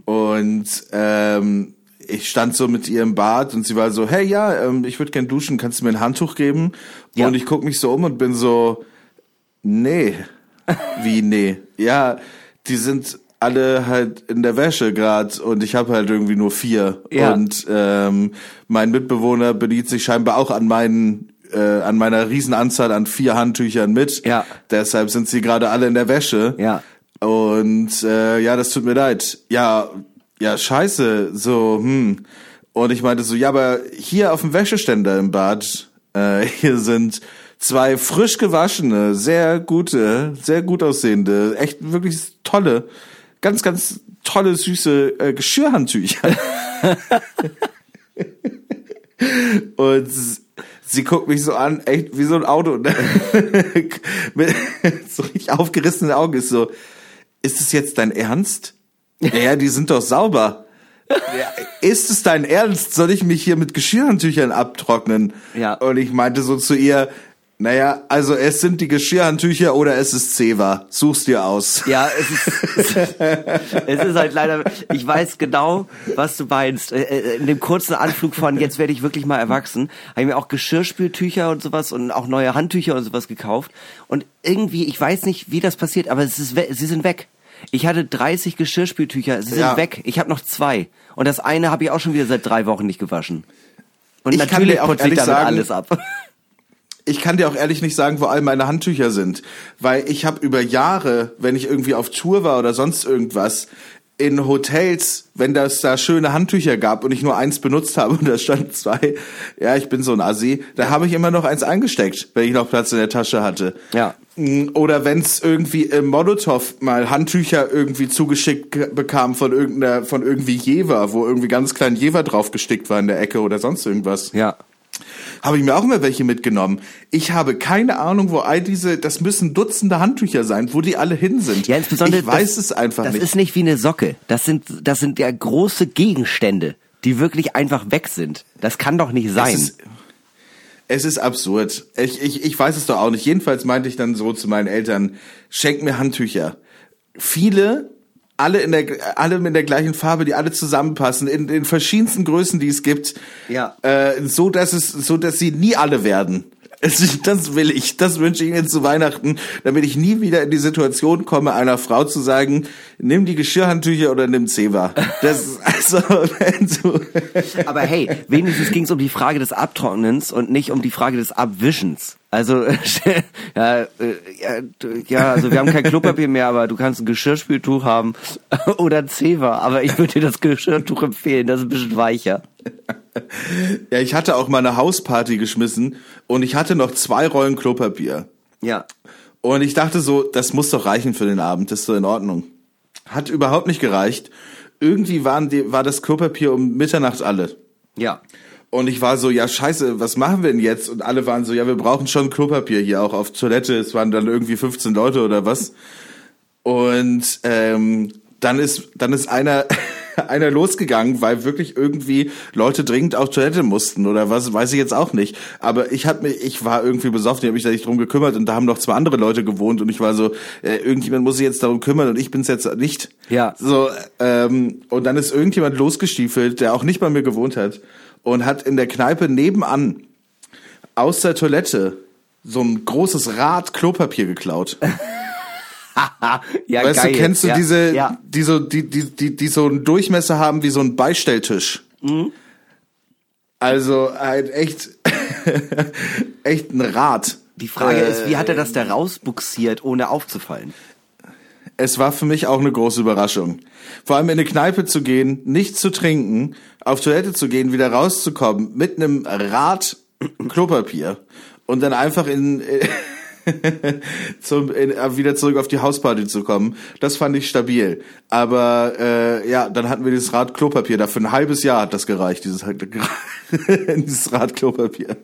Und ähm, ich stand so mit ihr im Bad und sie war so, hey ja, ähm, ich würde gern duschen, kannst du mir ein Handtuch geben? Ja. Und ich guck mich so um und bin so, nee. *laughs* Wie nee? Ja, die sind alle halt in der Wäsche grad und ich habe halt irgendwie nur vier. Ja. Und ähm, mein Mitbewohner bedient sich scheinbar auch an meinen äh, an meiner Riesenanzahl an vier Handtüchern mit. Ja. Deshalb sind sie gerade alle in der Wäsche. Ja. Und äh, ja, das tut mir leid. Ja, ja, scheiße. So, hm. Und ich meinte so, ja, aber hier auf dem Wäscheständer im Bad, äh, *laughs* hier sind zwei frisch gewaschene, sehr gute, sehr gut aussehende, echt wirklich tolle, ganz, ganz tolle, süße äh, Geschirrhandtücher. *laughs* Und sie guckt mich so an, echt wie so ein Auto. ne? *laughs* Mit so richtig aufgerissenen Augen ist so, ist es jetzt dein Ernst? Ja, die sind doch sauber. Ja, ist es dein Ernst? Soll ich mich hier mit Geschirrhandtüchern abtrocknen? Ja. Und ich meinte so zu ihr, naja, also es sind die Geschirrhandtücher oder es ist Zewa. Such's dir aus. Ja, es ist, *laughs* es ist halt leider, ich weiß genau, was du meinst. Äh, äh, In dem kurzen Anflug von jetzt werde ich wirklich mal erwachsen, habe ich mir auch Geschirrspültücher und sowas und auch neue Handtücher und sowas gekauft. Und irgendwie, ich weiß nicht, wie das passiert, aber es ist, sie sind weg. Ich hatte 30 Geschirrspültücher, sie sind Ja. weg. Ich habe noch zwei. Und das eine habe ich auch schon wieder seit drei Wochen nicht gewaschen. Und Ich natürlich putze ich damit sagen- alles ab. Ich kann dir auch ehrlich nicht sagen, wo all meine Handtücher sind, weil ich habe über Jahre, wenn ich irgendwie auf Tour war oder sonst irgendwas, in Hotels, wenn das da schöne Handtücher gab und ich nur eins benutzt habe und da stand zwei, ja, ich bin so ein Assi, da habe ich immer noch eins eingesteckt, wenn ich noch Platz in der Tasche hatte. Ja. Mm, Oder wenn's irgendwie im Molotow mal Handtücher irgendwie zugeschickt ge- bekam von irgendeiner, von irgendwie Jever, wo irgendwie ganz klein Jever drauf gestickt war in der Ecke oder sonst irgendwas Ja. Habe ich mir auch immer welche mitgenommen. Ich habe keine Ahnung, wo all diese, das müssen Dutzende Handtücher sein, wo die alle hin sind. Ja, insbesondere. ich weiß das, es einfach das nicht. Das ist nicht wie eine Socke. Das sind, das sind ja große Gegenstände, die wirklich einfach weg sind. Das kann doch nicht sein. Es ist, absurd. Ich, ich, ich weiß es doch auch nicht. Jedenfalls meinte ich dann so zu meinen Eltern, schenkt mir Handtücher. Viele, alle in der, alle in der gleichen Farbe, die alle zusammenpassen, in den verschiedensten Größen, die es gibt. Ja. Äh, so dass es, so dass sie nie alle werden. Das will ich, das wünsche ich Ihnen zu Weihnachten, damit ich nie wieder in die Situation komme, einer Frau zu sagen, nimm die Geschirrhandtücher oder nimm Zewa. Das also, *laughs* wenn du, Aber hey, wenigstens ging es um die Frage des Abtrocknens und nicht um die Frage des Abwischens. Also *laughs* ja, äh, ja, also wir haben kein Klopapier mehr, aber du kannst ein Geschirrspültuch haben *laughs* oder Zewa. Aber ich würde dir das Geschirrtuch empfehlen, das ist ein bisschen weicher. *laughs* Ja, ich hatte auch mal eine Hausparty geschmissen und ich hatte noch zwei Rollen Klopapier. Ja. Und ich dachte so, das muss doch reichen für den Abend, das ist so in Ordnung. Hat überhaupt nicht gereicht. irgendwie waren die, war das Klopapier um Mitternacht alle. Ja. Und ich war so, ja scheiße, was machen wir denn jetzt? Und alle waren so, ja, wir brauchen schon Klopapier hier auch auf Toilette. Es waren dann irgendwie 15 Leute oder was. Und ähm, dann ist dann ist einer *laughs* *laughs* einer losgegangen, weil wirklich irgendwie Leute dringend auf Toilette mussten oder was, weiß ich jetzt auch nicht. Aber ich hab mich, ich war irgendwie besoffen, ich habe mich da nicht drum gekümmert und da haben noch zwei andere Leute gewohnt und ich war so, äh, irgendjemand muss sich jetzt darum kümmern und ich bin's jetzt nicht. Ja. So ähm, und dann ist irgendjemand losgestiefelt, der auch nicht bei mir gewohnt hat und hat in der Kneipe nebenan aus der Toilette so ein großes Rad Klopapier geklaut. *laughs* *laughs* ja, Weißt geil. du, kennst du ja. diese, Ja. die so, die, die, die, die so einen Durchmesser haben wie so ein Beistelltisch? Mhm. Also halt echt, *laughs* echt ein Rad. Die Frage Äh, ist, wie hat er das da rausbuxiert, ohne aufzufallen? Es war für mich auch eine große Überraschung. Vor allem in eine Kneipe zu gehen, nicht zu trinken, auf Toilette zu gehen, wieder rauszukommen mit einem Rad Klopapier und dann einfach in, *laughs* *laughs* zum, in, äh, wieder zurück auf die Hausparty zu kommen. Das fand ich stabil. Aber äh, ja, dann hatten wir dieses Rad Klopapier. Da für ein halbes Jahr hat das gereicht, dieses, *laughs* dieses Rad Klopapier.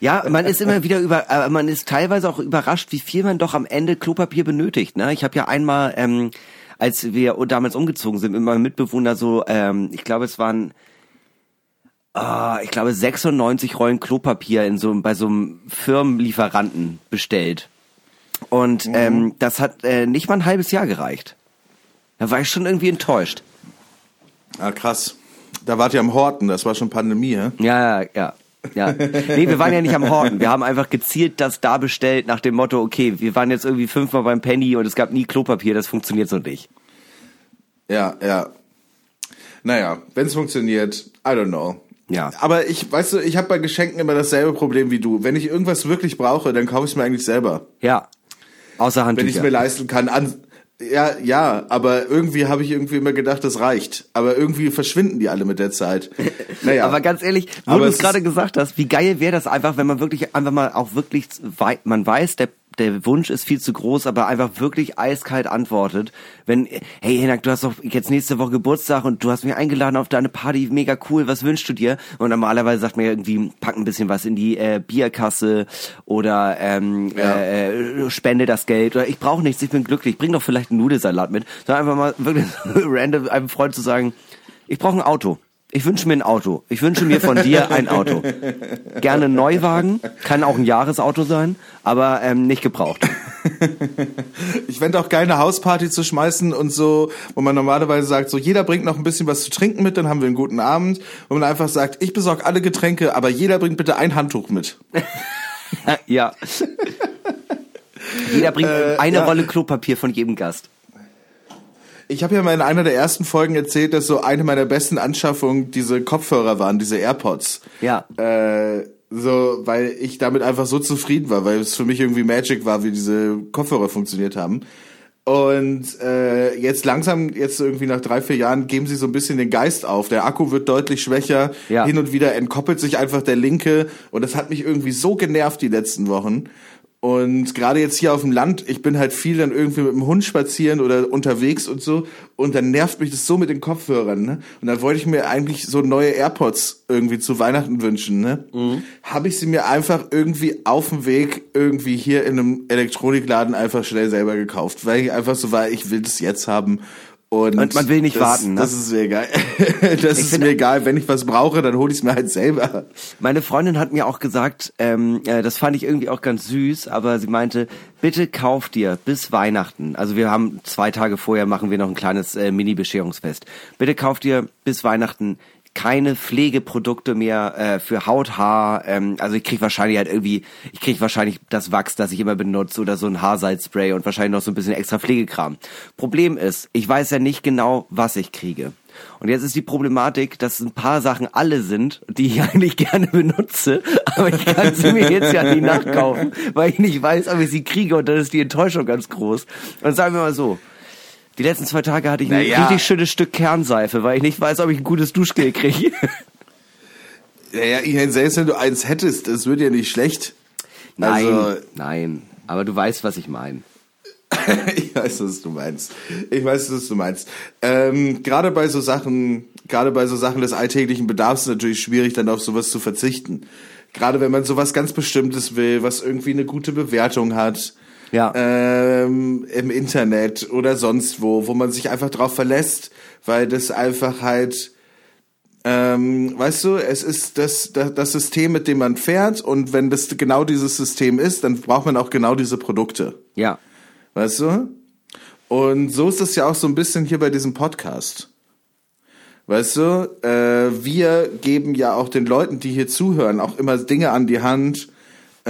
Ja, man ist immer wieder über, äh, man ist teilweise auch überrascht, wie viel man doch am Ende Klopapier benötigt. Ne? Ich habe ja einmal, ähm, als wir damals umgezogen sind, mit meinem Mitbewohner so, ähm, ich glaube, es waren ah, ich glaube 96 Rollen Klopapier in so bei so einem Firmenlieferanten bestellt. Und ähm, das hat äh, nicht mal ein halbes Jahr gereicht. Da war ich schon irgendwie enttäuscht. Ah, krass. Da wart ihr am Horten, das war schon Pandemie? Ja, ja, ja. Ja. Nee, wir waren ja nicht am Horten. Wir haben einfach gezielt das da bestellt nach dem Motto, okay, wir waren jetzt irgendwie fünfmal beim Penny und es gab nie Klopapier, das funktioniert so nicht. Ja, ja. Naja, wenn es funktioniert, I don't know. Ja. Aber ich, weißt du, ich habe bei Geschenken immer dasselbe Problem wie du. Wenn ich irgendwas wirklich brauche, dann kaufe ich es mir eigentlich selber. Ja. Außer Wenn ich Handtücher. es mir leisten kann. An, ja, ja, aber irgendwie habe ich irgendwie immer gedacht, das reicht. Aber irgendwie verschwinden die alle mit der Zeit. *laughs* Naja. Aber ganz ehrlich, wo du es gerade gesagt hast, wie geil wäre das einfach, wenn man wirklich einfach mal auch wirklich, man weiß, der, der Wunsch ist viel zu groß, aber einfach wirklich eiskalt antwortet. Wenn, hey Hinak, du hast doch jetzt nächste Woche Geburtstag und du hast mich eingeladen auf deine Party, mega cool, was wünschst du dir? Und normalerweise sagt man ja irgendwie, pack ein bisschen was in die äh, Bierkasse oder ähm, Ja. äh, äh, spende das Geld oder ich brauche nichts, ich bin glücklich, bring doch vielleicht einen Nudelsalat mit. Sondern einfach mal wirklich *laughs* random einem Freund zu sagen, ich brauche ein Auto. Ich wünsche mir ein Auto. Ich wünsche mir von dir ein Auto. Gerne ein Neuwagen, kann auch ein Jahresauto sein, aber ähm, nicht gebraucht. *laughs* Ich fände auch geil, eine Hausparty zu schmeißen und so, wo man normalerweise sagt, so jeder bringt noch ein bisschen was zu trinken mit, dann haben wir einen guten Abend. Wo man einfach sagt, ich besorge alle Getränke, aber jeder bringt bitte ein Handtuch mit. *laughs* ja. *laughs* Jeder bringt eine ja. Rolle Klopapier von jedem Gast. Ich habe ja mal in einer der ersten Folgen erzählt, dass so eine meiner besten Anschaffungen diese Kopfhörer waren, diese AirPods. Ja. Äh, so, weil ich damit einfach so zufrieden war, weil es für mich irgendwie Magic war, wie diese Kopfhörer funktioniert haben. Und äh, jetzt langsam, jetzt irgendwie nach drei, vier Jahren, geben sie so ein bisschen den Geist auf. Der Akku wird deutlich schwächer. Ja. Hin und wieder entkoppelt sich einfach der linke. Und das hat mich irgendwie so genervt die letzten Wochen. Und gerade jetzt hier auf dem Land, ich bin halt viel dann irgendwie mit dem Hund spazieren oder unterwegs und so. Und dann nervt mich das so mit den Kopfhörern. Ne? Und dann wollte ich mir eigentlich so neue AirPods irgendwie zu Weihnachten wünschen. Ne? Habe ich sie mir einfach irgendwie auf dem Weg irgendwie hier in einem Elektronikladen einfach schnell selber gekauft. Weil ich einfach so war, ich will das jetzt haben. Und, Und man will nicht das, warten, ne? Das ist mir egal. *laughs* das ist finde- mir egal. Wenn ich was brauche, dann hole ich es mir halt selber. Meine Freundin hat mir auch gesagt, ähm, äh, das fand ich irgendwie auch ganz süß, aber sie meinte, bitte kauf dir bis Weihnachten, also wir haben zwei Tage vorher machen wir noch ein kleines äh, Mini-Bescherungsfest. Bitte kauf dir bis Weihnachten keine Pflegeprodukte mehr äh, für Haut, Haar. Ähm, also ich krieg wahrscheinlich halt irgendwie, ich krieg wahrscheinlich das Wachs, das ich immer benutze oder so ein Haarsalzspray und wahrscheinlich noch so ein bisschen extra Pflegekram. Problem ist, ich weiß ja nicht genau, was ich kriege. Und jetzt ist die Problematik, dass ein paar Sachen alle sind, die ich *laughs* eigentlich gerne benutze, aber ich kann sie mir jetzt ja nicht nachkaufen, weil ich nicht weiß, ob ich sie kriege und dann ist die Enttäuschung ganz groß. Und sagen wir mal so, die letzten zwei Tage hatte ich ein Naja. richtig schönes Stück Kernseife, weil ich nicht weiß, ob ich ein gutes Duschgel kriege. Ja, ja, ich meine, selbst wenn du eins hättest, das wird ja nicht schlecht. Nein, Also- nein. Aber du weißt, was ich meine. *laughs* ich weiß, was du meinst. Ich weiß, was du meinst. Ähm, gerade bei so Sachen, gerade bei so Sachen des alltäglichen Bedarfs ist es natürlich schwierig, dann auf sowas zu verzichten. Gerade wenn man sowas ganz Bestimmtes will, was irgendwie eine gute Bewertung hat. Ja. Ähm, Im Internet oder sonst wo, wo man sich einfach drauf verlässt, weil das einfach halt, ähm, weißt du, es ist das, das, das System, mit dem man fährt und wenn das genau dieses System ist, dann braucht man auch genau diese Produkte. Ja. Weißt du? Und so ist es ja auch so ein bisschen hier bei diesem Podcast. Weißt du, äh, wir geben ja auch den Leuten, die hier zuhören, auch immer Dinge an die Hand,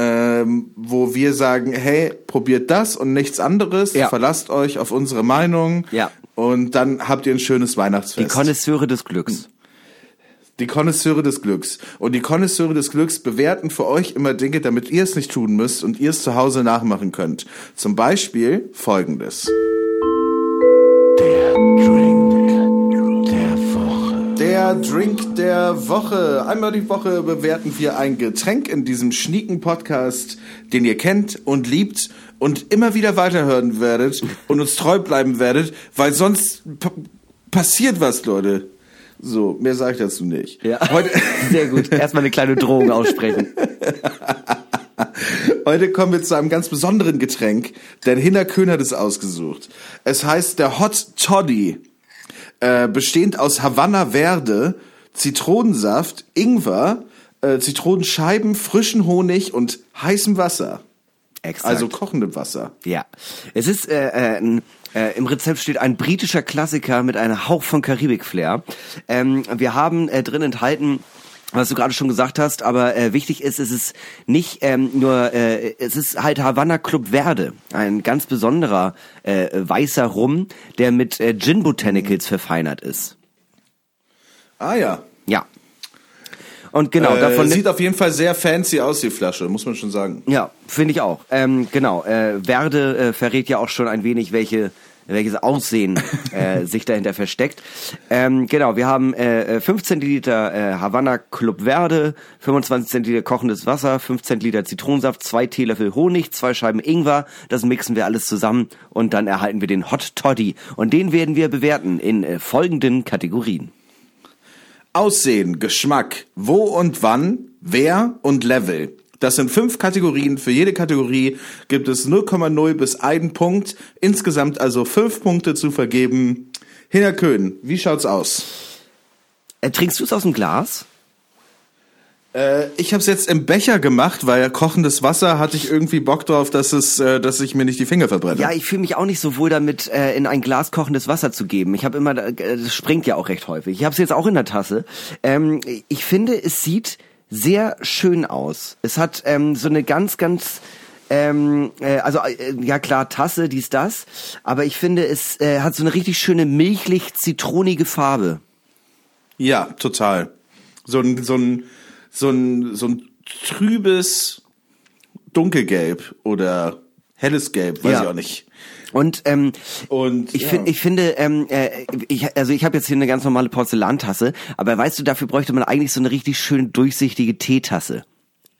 ähm, wo wir sagen, hey, probiert das und nichts anderes, Ja. verlasst euch auf unsere Meinung Ja. und dann habt ihr ein schönes Die Weihnachtsfest. Konnoisseure des Glücks. Die Konnoisseure des Glücks. Und die Konnoisseure des Glücks bewerten für euch immer Dinge, damit ihr es nicht tun müsst und ihr es zu Hause nachmachen könnt. Zum Beispiel folgendes. Der Drink der Woche. Einmal die Woche bewerten wir ein Getränk in diesem schnieken Podcast, den ihr kennt und liebt und immer wieder weiterhören werdet und uns treu bleiben werdet, weil sonst pa passiert was, Leute. So, mehr sage ich dazu nicht. Ja. *laughs* Heute, Sehr gut. Erstmal eine kleine Drohung aussprechen. *laughs* heute kommen wir zu einem ganz besonderen Getränk, denn Hinner Köhn hat es ausgesucht. Es heißt der Hot Toddy, äh, bestehend aus Havanna Verde, Zitronensaft, Ingwer, äh, Zitronenscheiben, frischen Honig und heißem Wasser. Exakt. Also kochendem Wasser. Ja, es ist äh, äh, äh, im Rezept steht ein britischer Klassiker mit einem Hauch von Karibik-Flair. Ähm, wir haben äh, drin enthalten was du gerade schon gesagt hast, aber äh, wichtig ist, es ist nicht ähm, nur, äh, es ist halt Havanna Club Verde, ein ganz besonderer äh, weißer Rum, der mit äh, Gin Botanicals verfeinert ist. Ah ja. Ja. Und genau, äh, davon sieht auf jeden Fall sehr fancy aus, die Flasche, muss man schon sagen. Ja, finde ich auch. Ähm, genau, äh, Verde äh, verrät ja auch schon ein wenig, welche welches Aussehen äh, *laughs* sich dahinter versteckt. Ähm, genau, wir haben äh, 5 Zentiliter äh, Havanna Club Verde, 25 Zentiliter kochendes Wasser, 5 Zentiliter Zitronensaft, 2 Teelöffel Honig, 2 Scheiben Ingwer. Das mixen wir alles zusammen und dann erhalten wir den Hot Toddy. Und den werden wir bewerten in äh, folgenden Kategorien. Aussehen, Geschmack, wo und wann, wer und Level. Das sind fünf Kategorien. Für jede Kategorie gibt es 0,0 bis 1 Punkt. Insgesamt also fünf Punkte zu vergeben. Hinner Köhn, wie schaut's aus? Äh, trinkst du es aus dem Glas? Äh, ich habe es jetzt im Becher gemacht, weil kochendes Wasser hatte ich irgendwie Bock drauf, dass es, äh, dass ich mir nicht die Finger verbrenne. Ja, ich fühle mich auch nicht so wohl damit, äh, in ein Glas kochendes Wasser zu geben. Ich habe immer, das springt ja auch recht häufig. Ich habe es jetzt auch in der Tasse. Ähm, ich finde, es sieht sehr schön aus. Es hat ähm, so eine ganz, ganz ähm, äh, also äh, ja klar, Tasse, dies, das, aber ich finde, es äh, hat so eine richtig schöne milchlich-zitronige Farbe. Ja, total. So ein, so ein, so ein, so ein trübes Dunkelgelb oder helles Gelb, weiß Ja. ich auch nicht. Und ähm, Und ich ja. finde, ich finde, ähm, äh, ich, also ich habe jetzt hier eine ganz normale Porzellantasse, aber weißt du, dafür bräuchte man eigentlich so eine richtig schön durchsichtige Teetasse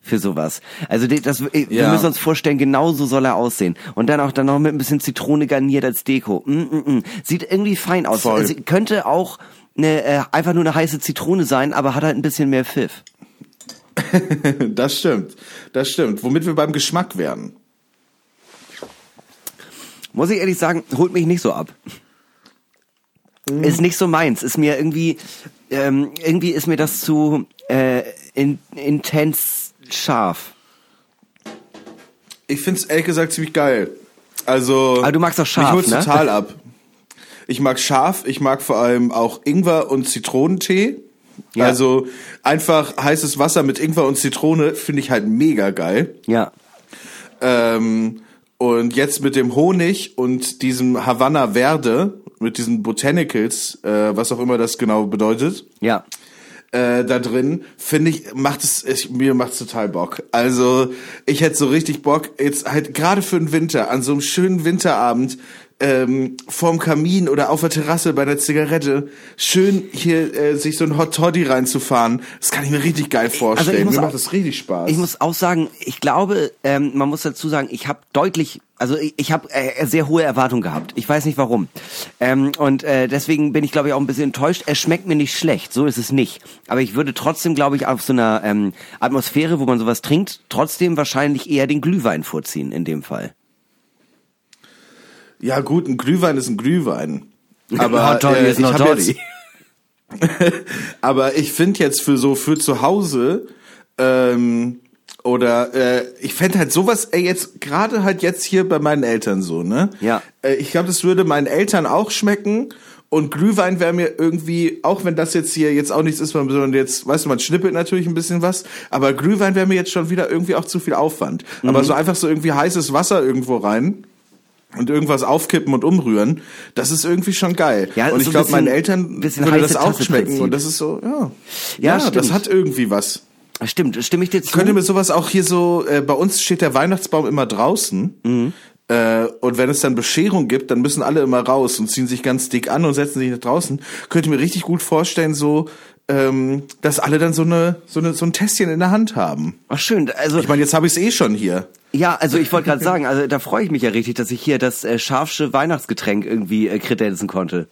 für sowas. Also das, äh, wir Ja. müssen uns vorstellen, genau so soll er aussehen. Und dann auch dann noch mit ein bisschen Zitrone garniert als Deko. Mm, mm, mm. Sieht irgendwie fein aus. Voll. Also, könnte auch eine, äh, einfach nur eine heiße Zitrone sein, aber hat halt ein bisschen mehr Pfiff. *laughs* Das stimmt. Das stimmt. Womit wir beim Geschmack wären. Muss ich ehrlich sagen, holt mich nicht so ab. Ist nicht so meins. Ist mir irgendwie, ähm, irgendwie ist mir das zu äh, in, intens scharf. Ich find's ehrlich gesagt ziemlich geil. Also. Aber du magst auch scharf, Mich holt's ne? total *laughs* ab. Ich mag scharf, ich mag vor allem auch Ingwer und Zitronentee. Ja. Also einfach heißes Wasser mit Ingwer und Zitrone finde ich halt mega geil. Ja. Ähm, und jetzt mit dem Honig und diesem Havanna Verde, mit diesen Botanicals, äh, was auch immer das genau bedeutet, Ja. äh, da drin, finde ich, macht es, ich, mir macht's total Bock. Also, ich hätte so richtig Bock, jetzt halt gerade für den Winter, an so einem schönen Winterabend, ähm, vorm Kamin oder auf der Terrasse bei der Zigarette schön hier äh, sich so ein Hot Toddy reinzufahren. Das kann ich mir richtig geil vorstellen. Also mir auch- macht das richtig Spaß. Ich muss auch sagen, ich glaube, ähm, man muss dazu sagen, ich habe deutlich, also ich, ich habe äh, sehr hohe Erwartungen gehabt. Ich weiß nicht warum. Ähm, und äh, deswegen bin ich, glaube ich, auch ein bisschen enttäuscht. Es schmeckt mir nicht schlecht, so ist es nicht. Aber ich würde trotzdem, glaube ich, auf so einer ähm, Atmosphäre, wo man sowas trinkt, trotzdem wahrscheinlich eher den Glühwein vorziehen in dem Fall. Ja gut, ein Glühwein ist ein Glühwein. Aber äh, ich jetzt, *laughs* aber ich finde jetzt für so für zu Hause ähm, oder äh, ich fände halt sowas, ey, jetzt gerade halt jetzt hier bei meinen Eltern so, ne? Ja. Äh, ich glaube, das würde meinen Eltern auch schmecken. Und Glühwein wäre mir irgendwie, auch wenn das jetzt hier jetzt auch nichts ist, sondern jetzt, weißt du, man schnippelt natürlich ein bisschen was, aber Glühwein wäre mir jetzt schon wieder irgendwie auch zu viel Aufwand. Mhm. Aber so einfach so irgendwie heißes Wasser irgendwo rein und irgendwas aufkippen und umrühren, das ist irgendwie schon geil. Ja, und so ich ein glaube, meinen Eltern würde das auch Tasse schmecken Prinzip. und das ist so, ja. Ja, Ja, das hat irgendwie was. Stimmt, stimme ich dir zu? Könnte mir sowas auch hier so, äh, bei uns steht der Weihnachtsbaum immer draußen. Mhm. Äh, und wenn es dann Bescherung gibt, dann müssen alle immer raus und ziehen sich ganz dick an und setzen sich nach draußen. Könnte mir richtig gut vorstellen, so, ähm, dass alle dann so eine, so eine, so ein Tässchen in der Hand haben. Ach schön, also Ich meine, jetzt habe ich es eh schon hier. Ja, also ich wollte gerade sagen, also da freue ich mich ja richtig, dass ich hier das äh, scharfsche Weihnachtsgetränk irgendwie äh, kredenzen konnte.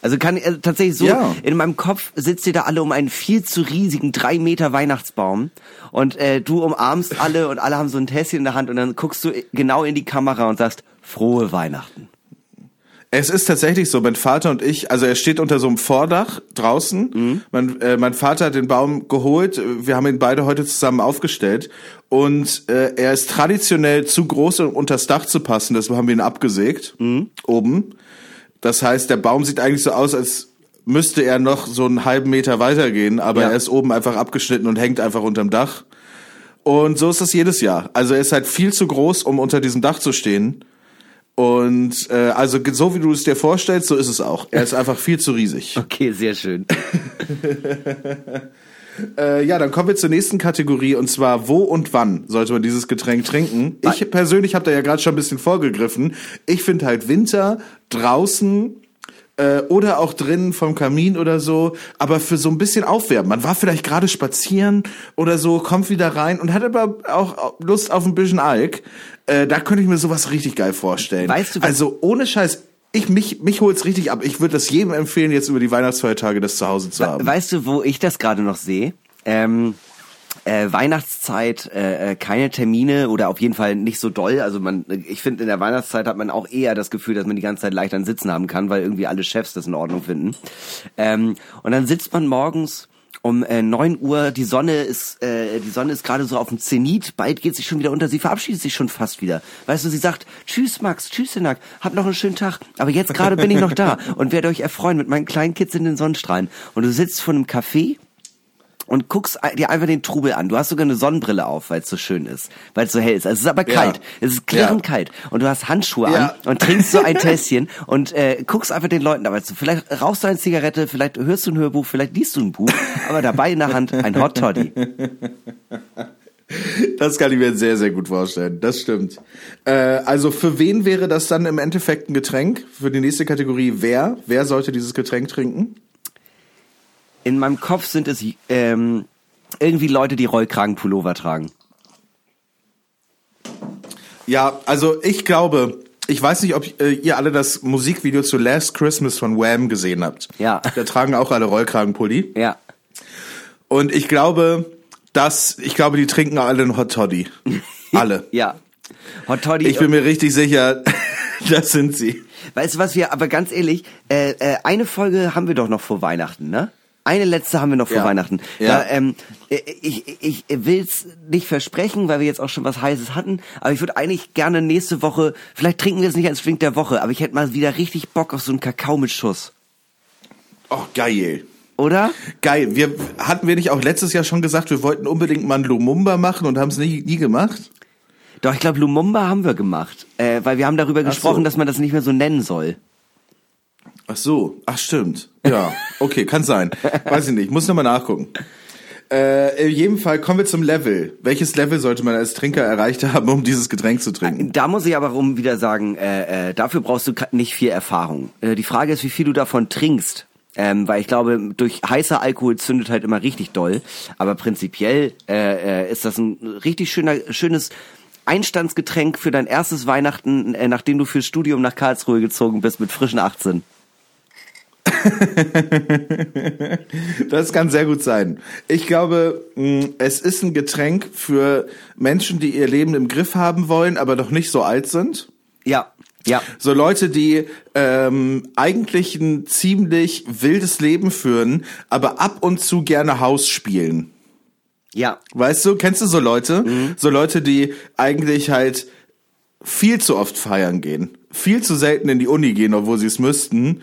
Also kann äh, tatsächlich so, Ja. in meinem Kopf sitzt ihr da alle um einen viel zu riesigen drei Meter Weihnachtsbaum und äh, du umarmst alle und alle haben so ein Tässchen in der Hand und dann guckst du genau in die Kamera und sagst, frohe Weihnachten. Es ist tatsächlich so, mein Vater und ich, also er steht unter so einem Vordach draußen. Mein, äh, mein Vater hat den Baum geholt, wir haben ihn beide heute zusammen aufgestellt und äh, er ist traditionell zu groß, um unters Dach zu passen, deshalb haben wir ihn abgesägt, oben. Das heißt, der Baum sieht eigentlich so aus, als müsste er noch so einen halben Meter weitergehen, aber Ja. er ist oben einfach abgeschnitten und hängt einfach unterm Dach. Und so ist das jedes Jahr. Also er ist halt viel zu groß, um unter diesem Dach zu stehen. Und äh, also so wie du es dir vorstellst, so ist es auch. Er ist einfach viel zu riesig. *laughs* Okay, sehr schön. *laughs* Äh, ja, dann kommen wir zur nächsten Kategorie und zwar wo und wann sollte man dieses Getränk trinken? Ich persönlich habe da ja gerade schon ein bisschen vorgegriffen. Ich finde halt Winter draußen äh, oder auch drinnen vom Kamin oder so, aber für so ein bisschen Aufwärmen. Man war vielleicht gerade spazieren oder so, kommt wieder rein und hat aber auch Lust auf ein bisschen Alk. Äh, da könnte ich mir sowas richtig geil vorstellen. Weißt du, was- also ohne Scheiß, ich mich mich holt's richtig ab. Ich würde das jedem empfehlen, jetzt über die Weihnachtsfeiertage das zu Hause zu haben. Weißt du, wo ich das gerade noch sehe? Ähm, äh, Weihnachtszeit, äh, äh, keine Termine oder auf jeden Fall nicht so doll. Also man, ich finde, in der Weihnachtszeit hat man auch eher das Gefühl, dass man die ganze Zeit leicht an Sitzen haben kann, weil irgendwie alle Chefs das in Ordnung finden. Ähm, und dann sitzt man morgens um äh, 9 Uhr, die Sonne ist, äh, die Sonne ist gerade so auf dem Zenit, bald geht sie schon wieder unter, sie verabschiedet sich schon fast wieder. Weißt du, sie sagt, tschüss Max, tschüss Hinak, hab noch einen schönen Tag, aber jetzt gerade bin ich noch da *laughs* und werde euch erfreuen mit meinen kleinen Kids in den Sonnenstrahlen. Und du sitzt vor einem Café und guckst dir einfach den Trubel an. Du hast sogar eine Sonnenbrille auf, weil es so schön ist, weil es so hell ist. Also es ist aber Ja. kalt. Es ist klirrend Ja. kalt. Und du hast Handschuhe Ja. an und trinkst so ein *laughs* Tässchen und äh, guckst einfach den Leuten dabei zu. Vielleicht rauchst du eine Zigarette, vielleicht hörst du ein Hörbuch, vielleicht liest du ein Buch, aber dabei in der Hand ein Hot Toddy. Das kann ich mir sehr, sehr gut vorstellen. Das stimmt. Äh, also für wen wäre das dann im Endeffekt ein Getränk? Für die nächste Kategorie wer? Wer sollte dieses Getränk trinken? In meinem Kopf sind es ähm, irgendwie Leute, die Rollkragenpullover tragen. Ja, also ich glaube, ich weiß nicht, ob äh, ihr alle das Musikvideo zu Last Christmas von Wham gesehen habt. Ja. Da tragen auch alle Rollkragenpulli. Ja. Und ich glaube, dass, ich glaube, die trinken alle einen Hot Toddy. *laughs* Alle. Ja. Hot Toddy. Ich bin mir richtig sicher, *laughs* das sind sie. Weißt du was wir, aber ganz ehrlich, äh, äh, eine Folge haben wir doch noch vor Weihnachten, ne? Eine letzte haben wir noch vor Ja. Weihnachten. Ja. Da, ähm, äh, ich ich will's nicht versprechen, weil wir jetzt auch schon was Heißes hatten, aber ich würde eigentlich gerne nächste Woche, vielleicht trinken wir es nicht als Drink der Woche, aber ich hätte mal wieder richtig Bock auf so einen Kakao mit Schuss. Oh, geil. Oder? Geil. Wir hatten wir nicht auch letztes Jahr schon gesagt, wir wollten unbedingt mal einen Lumumba machen und haben es nie, nie gemacht? Doch, ich glaube, Lumumba haben wir gemacht, äh, weil wir haben darüber Ach gesprochen, so. dass man das nicht mehr so nennen soll. Ach so, ach stimmt. Ja, okay, kann sein. Weiß ich nicht, muss nochmal nachgucken. Äh, in jedem Fall kommen wir zum Level. Welches Level sollte man als Trinker erreicht haben, um dieses Getränk zu trinken? Da muss ich aber rum wieder sagen, äh, äh, dafür brauchst du nicht viel Erfahrung. Äh, die Frage ist, wie viel du davon trinkst. Ähm, weil ich glaube, durch heißer Alkohol zündet halt immer richtig doll. Aber prinzipiell äh, äh, ist das ein richtig schöner, schönes Einstandsgetränk für dein erstes Weihnachten, äh, nachdem du fürs Studium nach Karlsruhe gezogen bist mit frischen 18. *laughs* Das kann sehr gut sein. Ich glaube, mh, es ist ein Getränk für Menschen, die ihr Leben im Griff haben wollen, aber noch nicht so alt sind. Ja, ja. So Leute, die ähm, eigentlich ein ziemlich wildes Leben führen, aber ab und zu gerne Haus spielen. Ja, Weißt du, kennst du so Leute? So Leute, die eigentlich halt viel zu oft feiern gehen, viel zu selten in die Uni gehen, obwohl sie es müssten,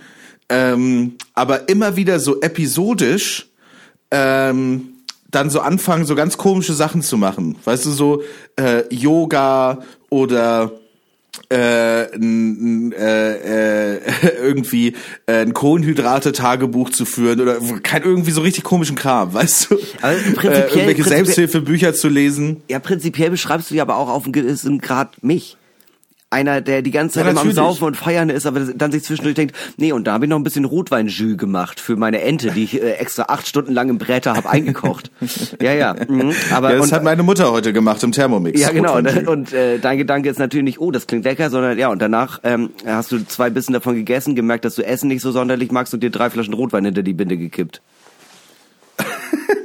ähm, aber immer wieder so episodisch ähm, dann so anfangen, so ganz komische Sachen zu machen. Weißt du, so äh, Yoga oder äh, n, äh, äh, *laughs* irgendwie äh, ein Kohlenhydrate-Tagebuch zu führen oder kein irgendwie so richtig komischen Kram, weißt du? Aber prinzipiell- äh, irgendwelche Selbsthilfebücher zu lesen. Ja, prinzipiell beschreibst du ja aber auch auf einem gewissen Grad mich. Einer, der die ganze Zeit Ja, immer am. Saufen und Feiern ist, aber dann sich zwischendurch denkt, nee, und da habe ich noch ein bisschen Rotweinjus gemacht für meine Ente, die ich äh, extra acht Stunden lang im Bräter habe eingekocht. *laughs* ja, ja. Mhm. Aber Ja, das und, hat meine Mutter heute gemacht im Thermomix. ja, genau. Und, und äh, dein Gedanke ist natürlich nicht, oh, das klingt lecker, sondern ja, und danach ähm, hast du zwei Bissen davon gegessen, gemerkt, dass du Essen nicht so sonderlich magst und dir drei Flaschen Rotwein hinter die Binde gekippt. *laughs*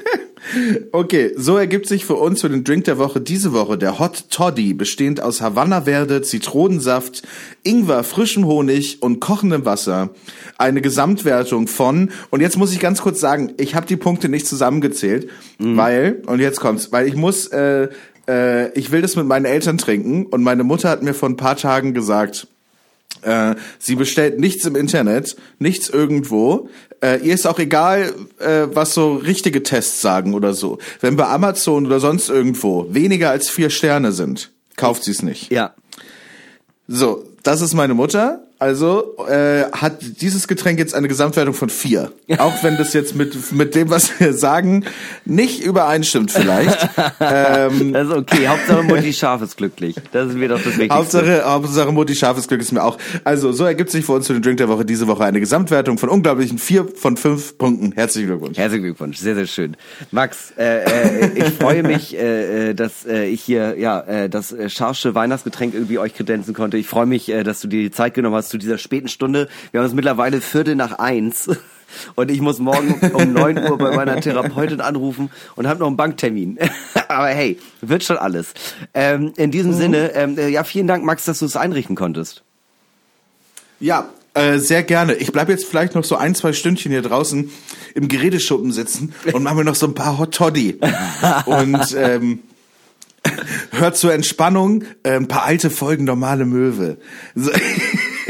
Okay, so ergibt sich für uns für den Drink der Woche diese Woche der Hot Toddy, bestehend aus Havanna Verde, Zitronensaft, Ingwer, frischem Honig und kochendem Wasser. Eine Gesamtwertung von, und jetzt muss ich ganz kurz sagen, ich habe die Punkte nicht zusammengezählt, weil, und jetzt kommt's, weil ich muss, äh, äh, ich will das mit meinen Eltern trinken und meine Mutter hat mir vor ein paar Tagen gesagt, äh, sie bestellt nichts im Internet, nichts irgendwo. Äh, ihr ist auch egal, äh, was so richtige Tests sagen oder so. Wenn bei Amazon oder sonst irgendwo weniger als vier Sterne sind, kauft sie es nicht. Ja. So, das ist meine Mutter. Also äh, hat dieses Getränk jetzt eine Gesamtwertung von vier. *laughs* Auch wenn das jetzt mit, mit dem, was wir sagen, nicht übereinstimmt vielleicht. *laughs* ähm, Das ist okay. Hauptsache Mutti Schaf ist glücklich. Das ist mir doch das Wichtigste. Hauptsache, Hauptsache Mutti scharfes Glück ist mir auch. Also, so ergibt sich für uns für den Drink der Woche diese Woche eine Gesamtwertung von unglaublichen vier von fünf Punkten. Herzlichen Glückwunsch. Herzlichen Glückwunsch, sehr, sehr schön. Max, äh, äh, ich freue mich, äh, äh, dass äh, ich hier ja äh, das äh, scharfsche Weihnachtsgetränk irgendwie euch kredenzen konnte. Ich freue mich, äh, dass du dir die Zeit genommen hast zu dieser späten Stunde. Wir haben es mittlerweile Viertel nach eins. *laughs* Und ich muss morgen um 9 Uhr bei meiner Therapeutin anrufen und habe noch einen Banktermin. *laughs* Aber hey, wird schon alles. Ähm, in diesem Sinne, ähm, äh, ja, vielen Dank, Max, dass du es einrichten konntest. Ja, äh, sehr gerne. Ich bleib jetzt vielleicht noch so ein, zwei Stündchen hier draußen im Geräteschuppen sitzen und mache mir noch so ein paar Hot Toddy. *laughs* und ähm, hört zur Entspannung äh, ein paar alte Folgen normale Möwe. So.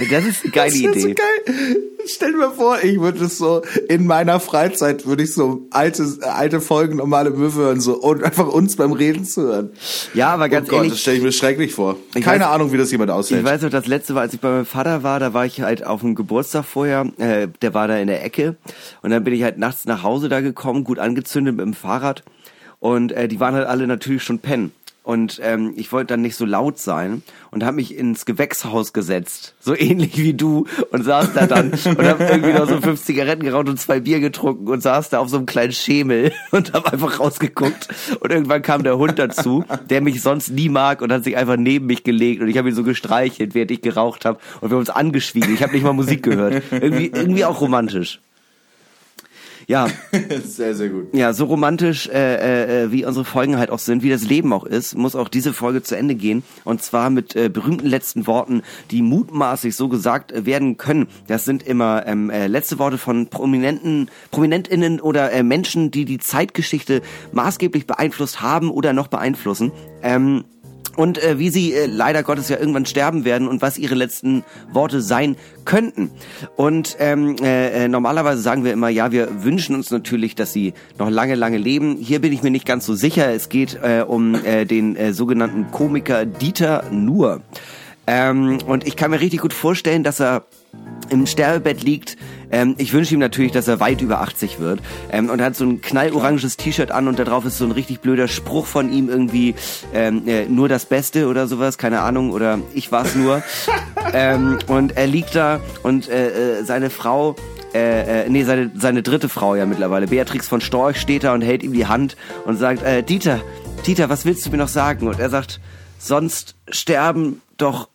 Das ist eine geile Das Idee. so geil. Stell dir mal vor, ich würde es so in meiner Freizeit würde ich so alte alte Folgen normale Möwe hören so und einfach uns beim Reden zu hören. Ja, aber ganz oh Gott, ehrlich, das stelle ich mir schrecklich vor. Keine weiß- Ahnung, wie das jemand aushält. Ich weiß noch, das letzte war, als ich bei meinem Vater war, da war ich halt auf dem Geburtstag vorher, äh, der war da in der Ecke und dann bin ich halt nachts nach Hause da gekommen, gut angezündet mit dem Fahrrad und äh, die waren halt alle natürlich schon pennen. Und ähm, ich wollte dann nicht so laut sein und habe mich ins Gewächshaus gesetzt, so ähnlich wie du, und saß da dann und habe irgendwie noch so fünf Zigaretten geraucht und zwei Bier getrunken und saß da auf so einem kleinen Schemel *laughs* und habe einfach rausgeguckt. Und irgendwann kam der Hund dazu, der mich sonst nie mag und hat sich einfach neben mich gelegt und ich habe ihn so gestreichelt, während ich geraucht habe und wir haben uns angeschwiegen. Ich habe nicht mal Musik gehört. Irgendwie, irgendwie auch romantisch. Ja, *laughs* sehr sehr gut. ja, so romantisch äh, äh, wie unsere Folgen halt auch sind, wie das Leben auch ist, muss auch diese Folge zu Ende gehen. Und zwar mit äh, berühmten letzten Worten, die mutmaßlich so gesagt äh, werden können. Das sind immer ähm, äh, letzte Worte von prominenten, ProminentInnen oder äh, Menschen, die die Zeitgeschichte maßgeblich beeinflusst haben oder noch beeinflussen. Ähm, und äh, wie sie äh, leider Gottes ja irgendwann sterben werden und was ihre letzten Worte sein könnten. Und ähm, äh, äh, normalerweise sagen wir immer, ja, wir wünschen uns natürlich, dass sie noch lange, lange leben. Hier bin ich mir nicht ganz so sicher. Es geht äh, um äh, den äh, sogenannten Komiker Dieter Nuhr. Ähm, und ich kann mir richtig gut vorstellen, dass er im Sterbebett liegt. Ähm, ich wünsche ihm natürlich, dass er weit über 80 wird. Ähm, und er hat so ein knalloranges T-Shirt an und da drauf ist so ein richtig blöder Spruch von ihm irgendwie, ähm, äh, nur das Beste oder sowas, keine Ahnung, oder ich war's nur. *laughs* ähm, und er liegt da und äh, äh, seine Frau äh, äh, nee, seine, seine dritte Frau ja mittlerweile, Beatrix von Storch, steht da und hält ihm die Hand und sagt, äh, Dieter, Dieter, was willst du mir noch sagen? Und er sagt, sonst sterben doch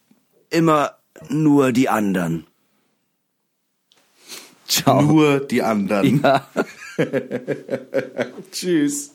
immer nur die anderen. Ciao. Nur die anderen. Ja. *laughs* Tschüss.